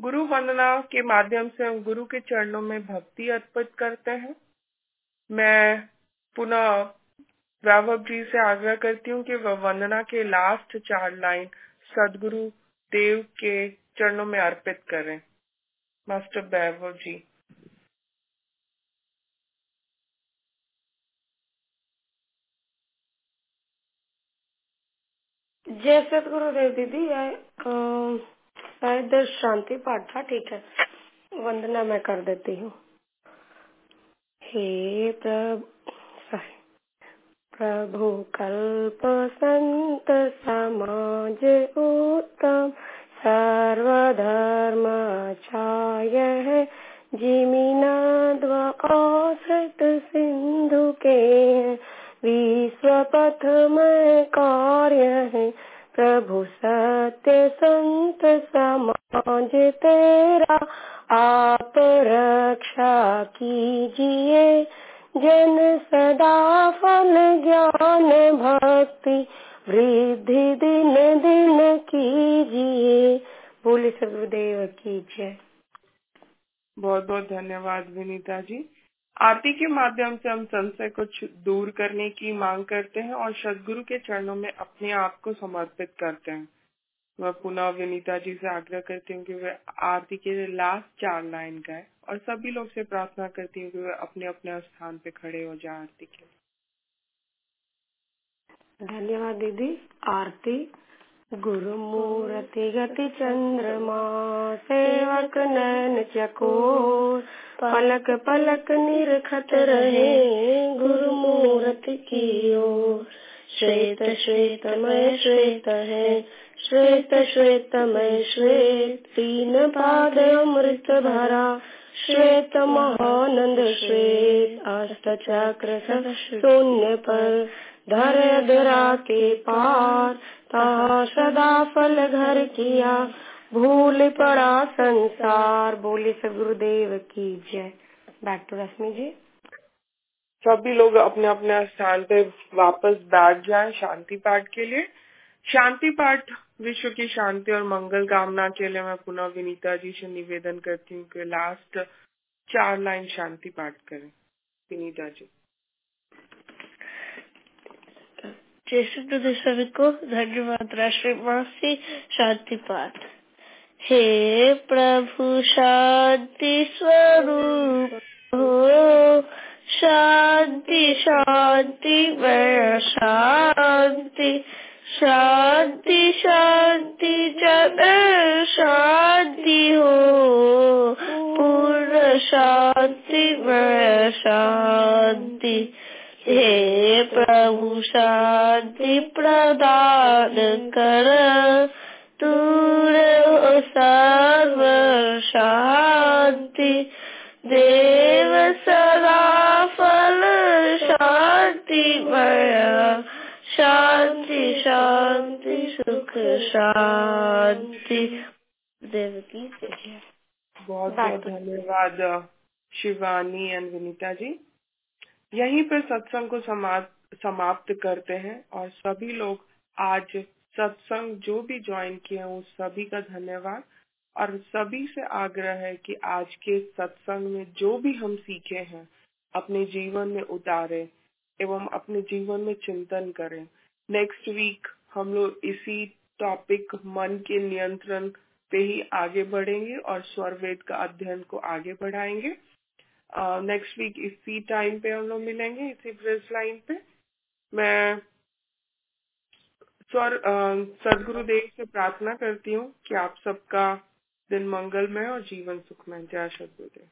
गुरु वंदना के माध्यम से हम गुरु के चरणों में भक्ति अर्पित करते हैं। मैं पुनः वैभव जी से आग्रह करती हूँ कि वह वंदना के लास्ट चार लाइन सदगुरु, देव के चरणों में अर्पित करें। मास्टर वैभव जी। जय सतगुरुदेव दीदी शायद शांति पाठ था, ठीक है। वंदना मैं कर देती हूँ। हे प्रभु प्रभु कल्प संत समाज उत्तम, सर्वधर्म छाय है, जिमिनाद्व आश्रित सिंधु के। विश्व पथ में कार्य है। प्रभु सत्य संत समाज तेरा, आप रक्षा कीजिए। जन सदा फल ज्ञान भक्ति, वृद्धि दिन दिन कीजिए। बोले की जय। बहुत बहुत धन्यवाद विनीता जी। आरती के माध्यम से हम संशय को दूर करने की मांग करते हैं और सदगुरु के चरणों में अपने आप को समर्पित करते हैं। मैं पुनः विनीता जी से आग्रह करती हूँ कि वे आरती के लास्ट चार लाइन गाए और सभी लोग से प्रार्थना करती हूँ कि वे अपने अपने स्थान पे खड़े हो जाए आरती के धन्यवाद दीदी। आरती गुरु मूर्ति गति चंद्रमा सेवक नैन चकोर, पलक पलक निरखत रहे गुरु मूर्ति की ओर। श्वेत श्वेतमय श्वेत है, श्वेत श्वेतमय श्वेत। तीन पाद अमृत भरा, श्वेत महानंद श्वेत। अष्ट चक्र शून्य पर, धर धरा के पार। ता सदा फल घर किया, भूल पड़ा संसार। बोले गुरुदेव की जय। बैक टू रश्मि जी सभी लोग अपने अपने स्थान पे वापस बैठ जाएँ शांति पाठ के लिए। शांति पाठ, विश्व की शांति और मंगल कामना के लिए मैं पुनः विनीता जी से निवेदन करती हूँ कि लास्ट चार लाइन शांति पाठ करें। विनीता जी। जैसे सभी को धन्यवाद राष्ट्रीय शांति पाठ हे प्रभु शांति स्वरूप हो शांति शांति में शांति शांति शांति जन शांति हो पूर्ण शांति में शांति हे प्रभु शांति प्रदान कर। दूर सर्व शांति देव सदा फल शांति मया। शांति शांति सुख शांति। देव की बहुत बहुत धन्यवाद शिवानी एंड विनीता जी। यहीं पर सत्संग को समाप्त समाप्त करते हैं और सभी लोग आज सत्संग जो भी ज्वाइन किए हैं, उस सभी का धन्यवाद। और सभी से आग्रह है कि आज के सत्संग में जो भी हम सीखे हैं, अपने जीवन में उतारे एवं अपने जीवन में चिंतन करें। नेक्स्ट वीक हम लोग इसी टॉपिक मन के नियंत्रण पे ही आगे बढ़ेंगे और स्वर वेद का अध्ययन को आगे बढ़ाएँगे। नेक्स्ट वीक इसी टाइम पे हम लोग मिलेंगे, इसी प्रेस लाइन पे। मैं स्वर सदगुरुदेव से प्रार्थना करती हूँ कि आप सबका दिन मंगलमय और जीवन सुखमय। जय सदगुरुदेव।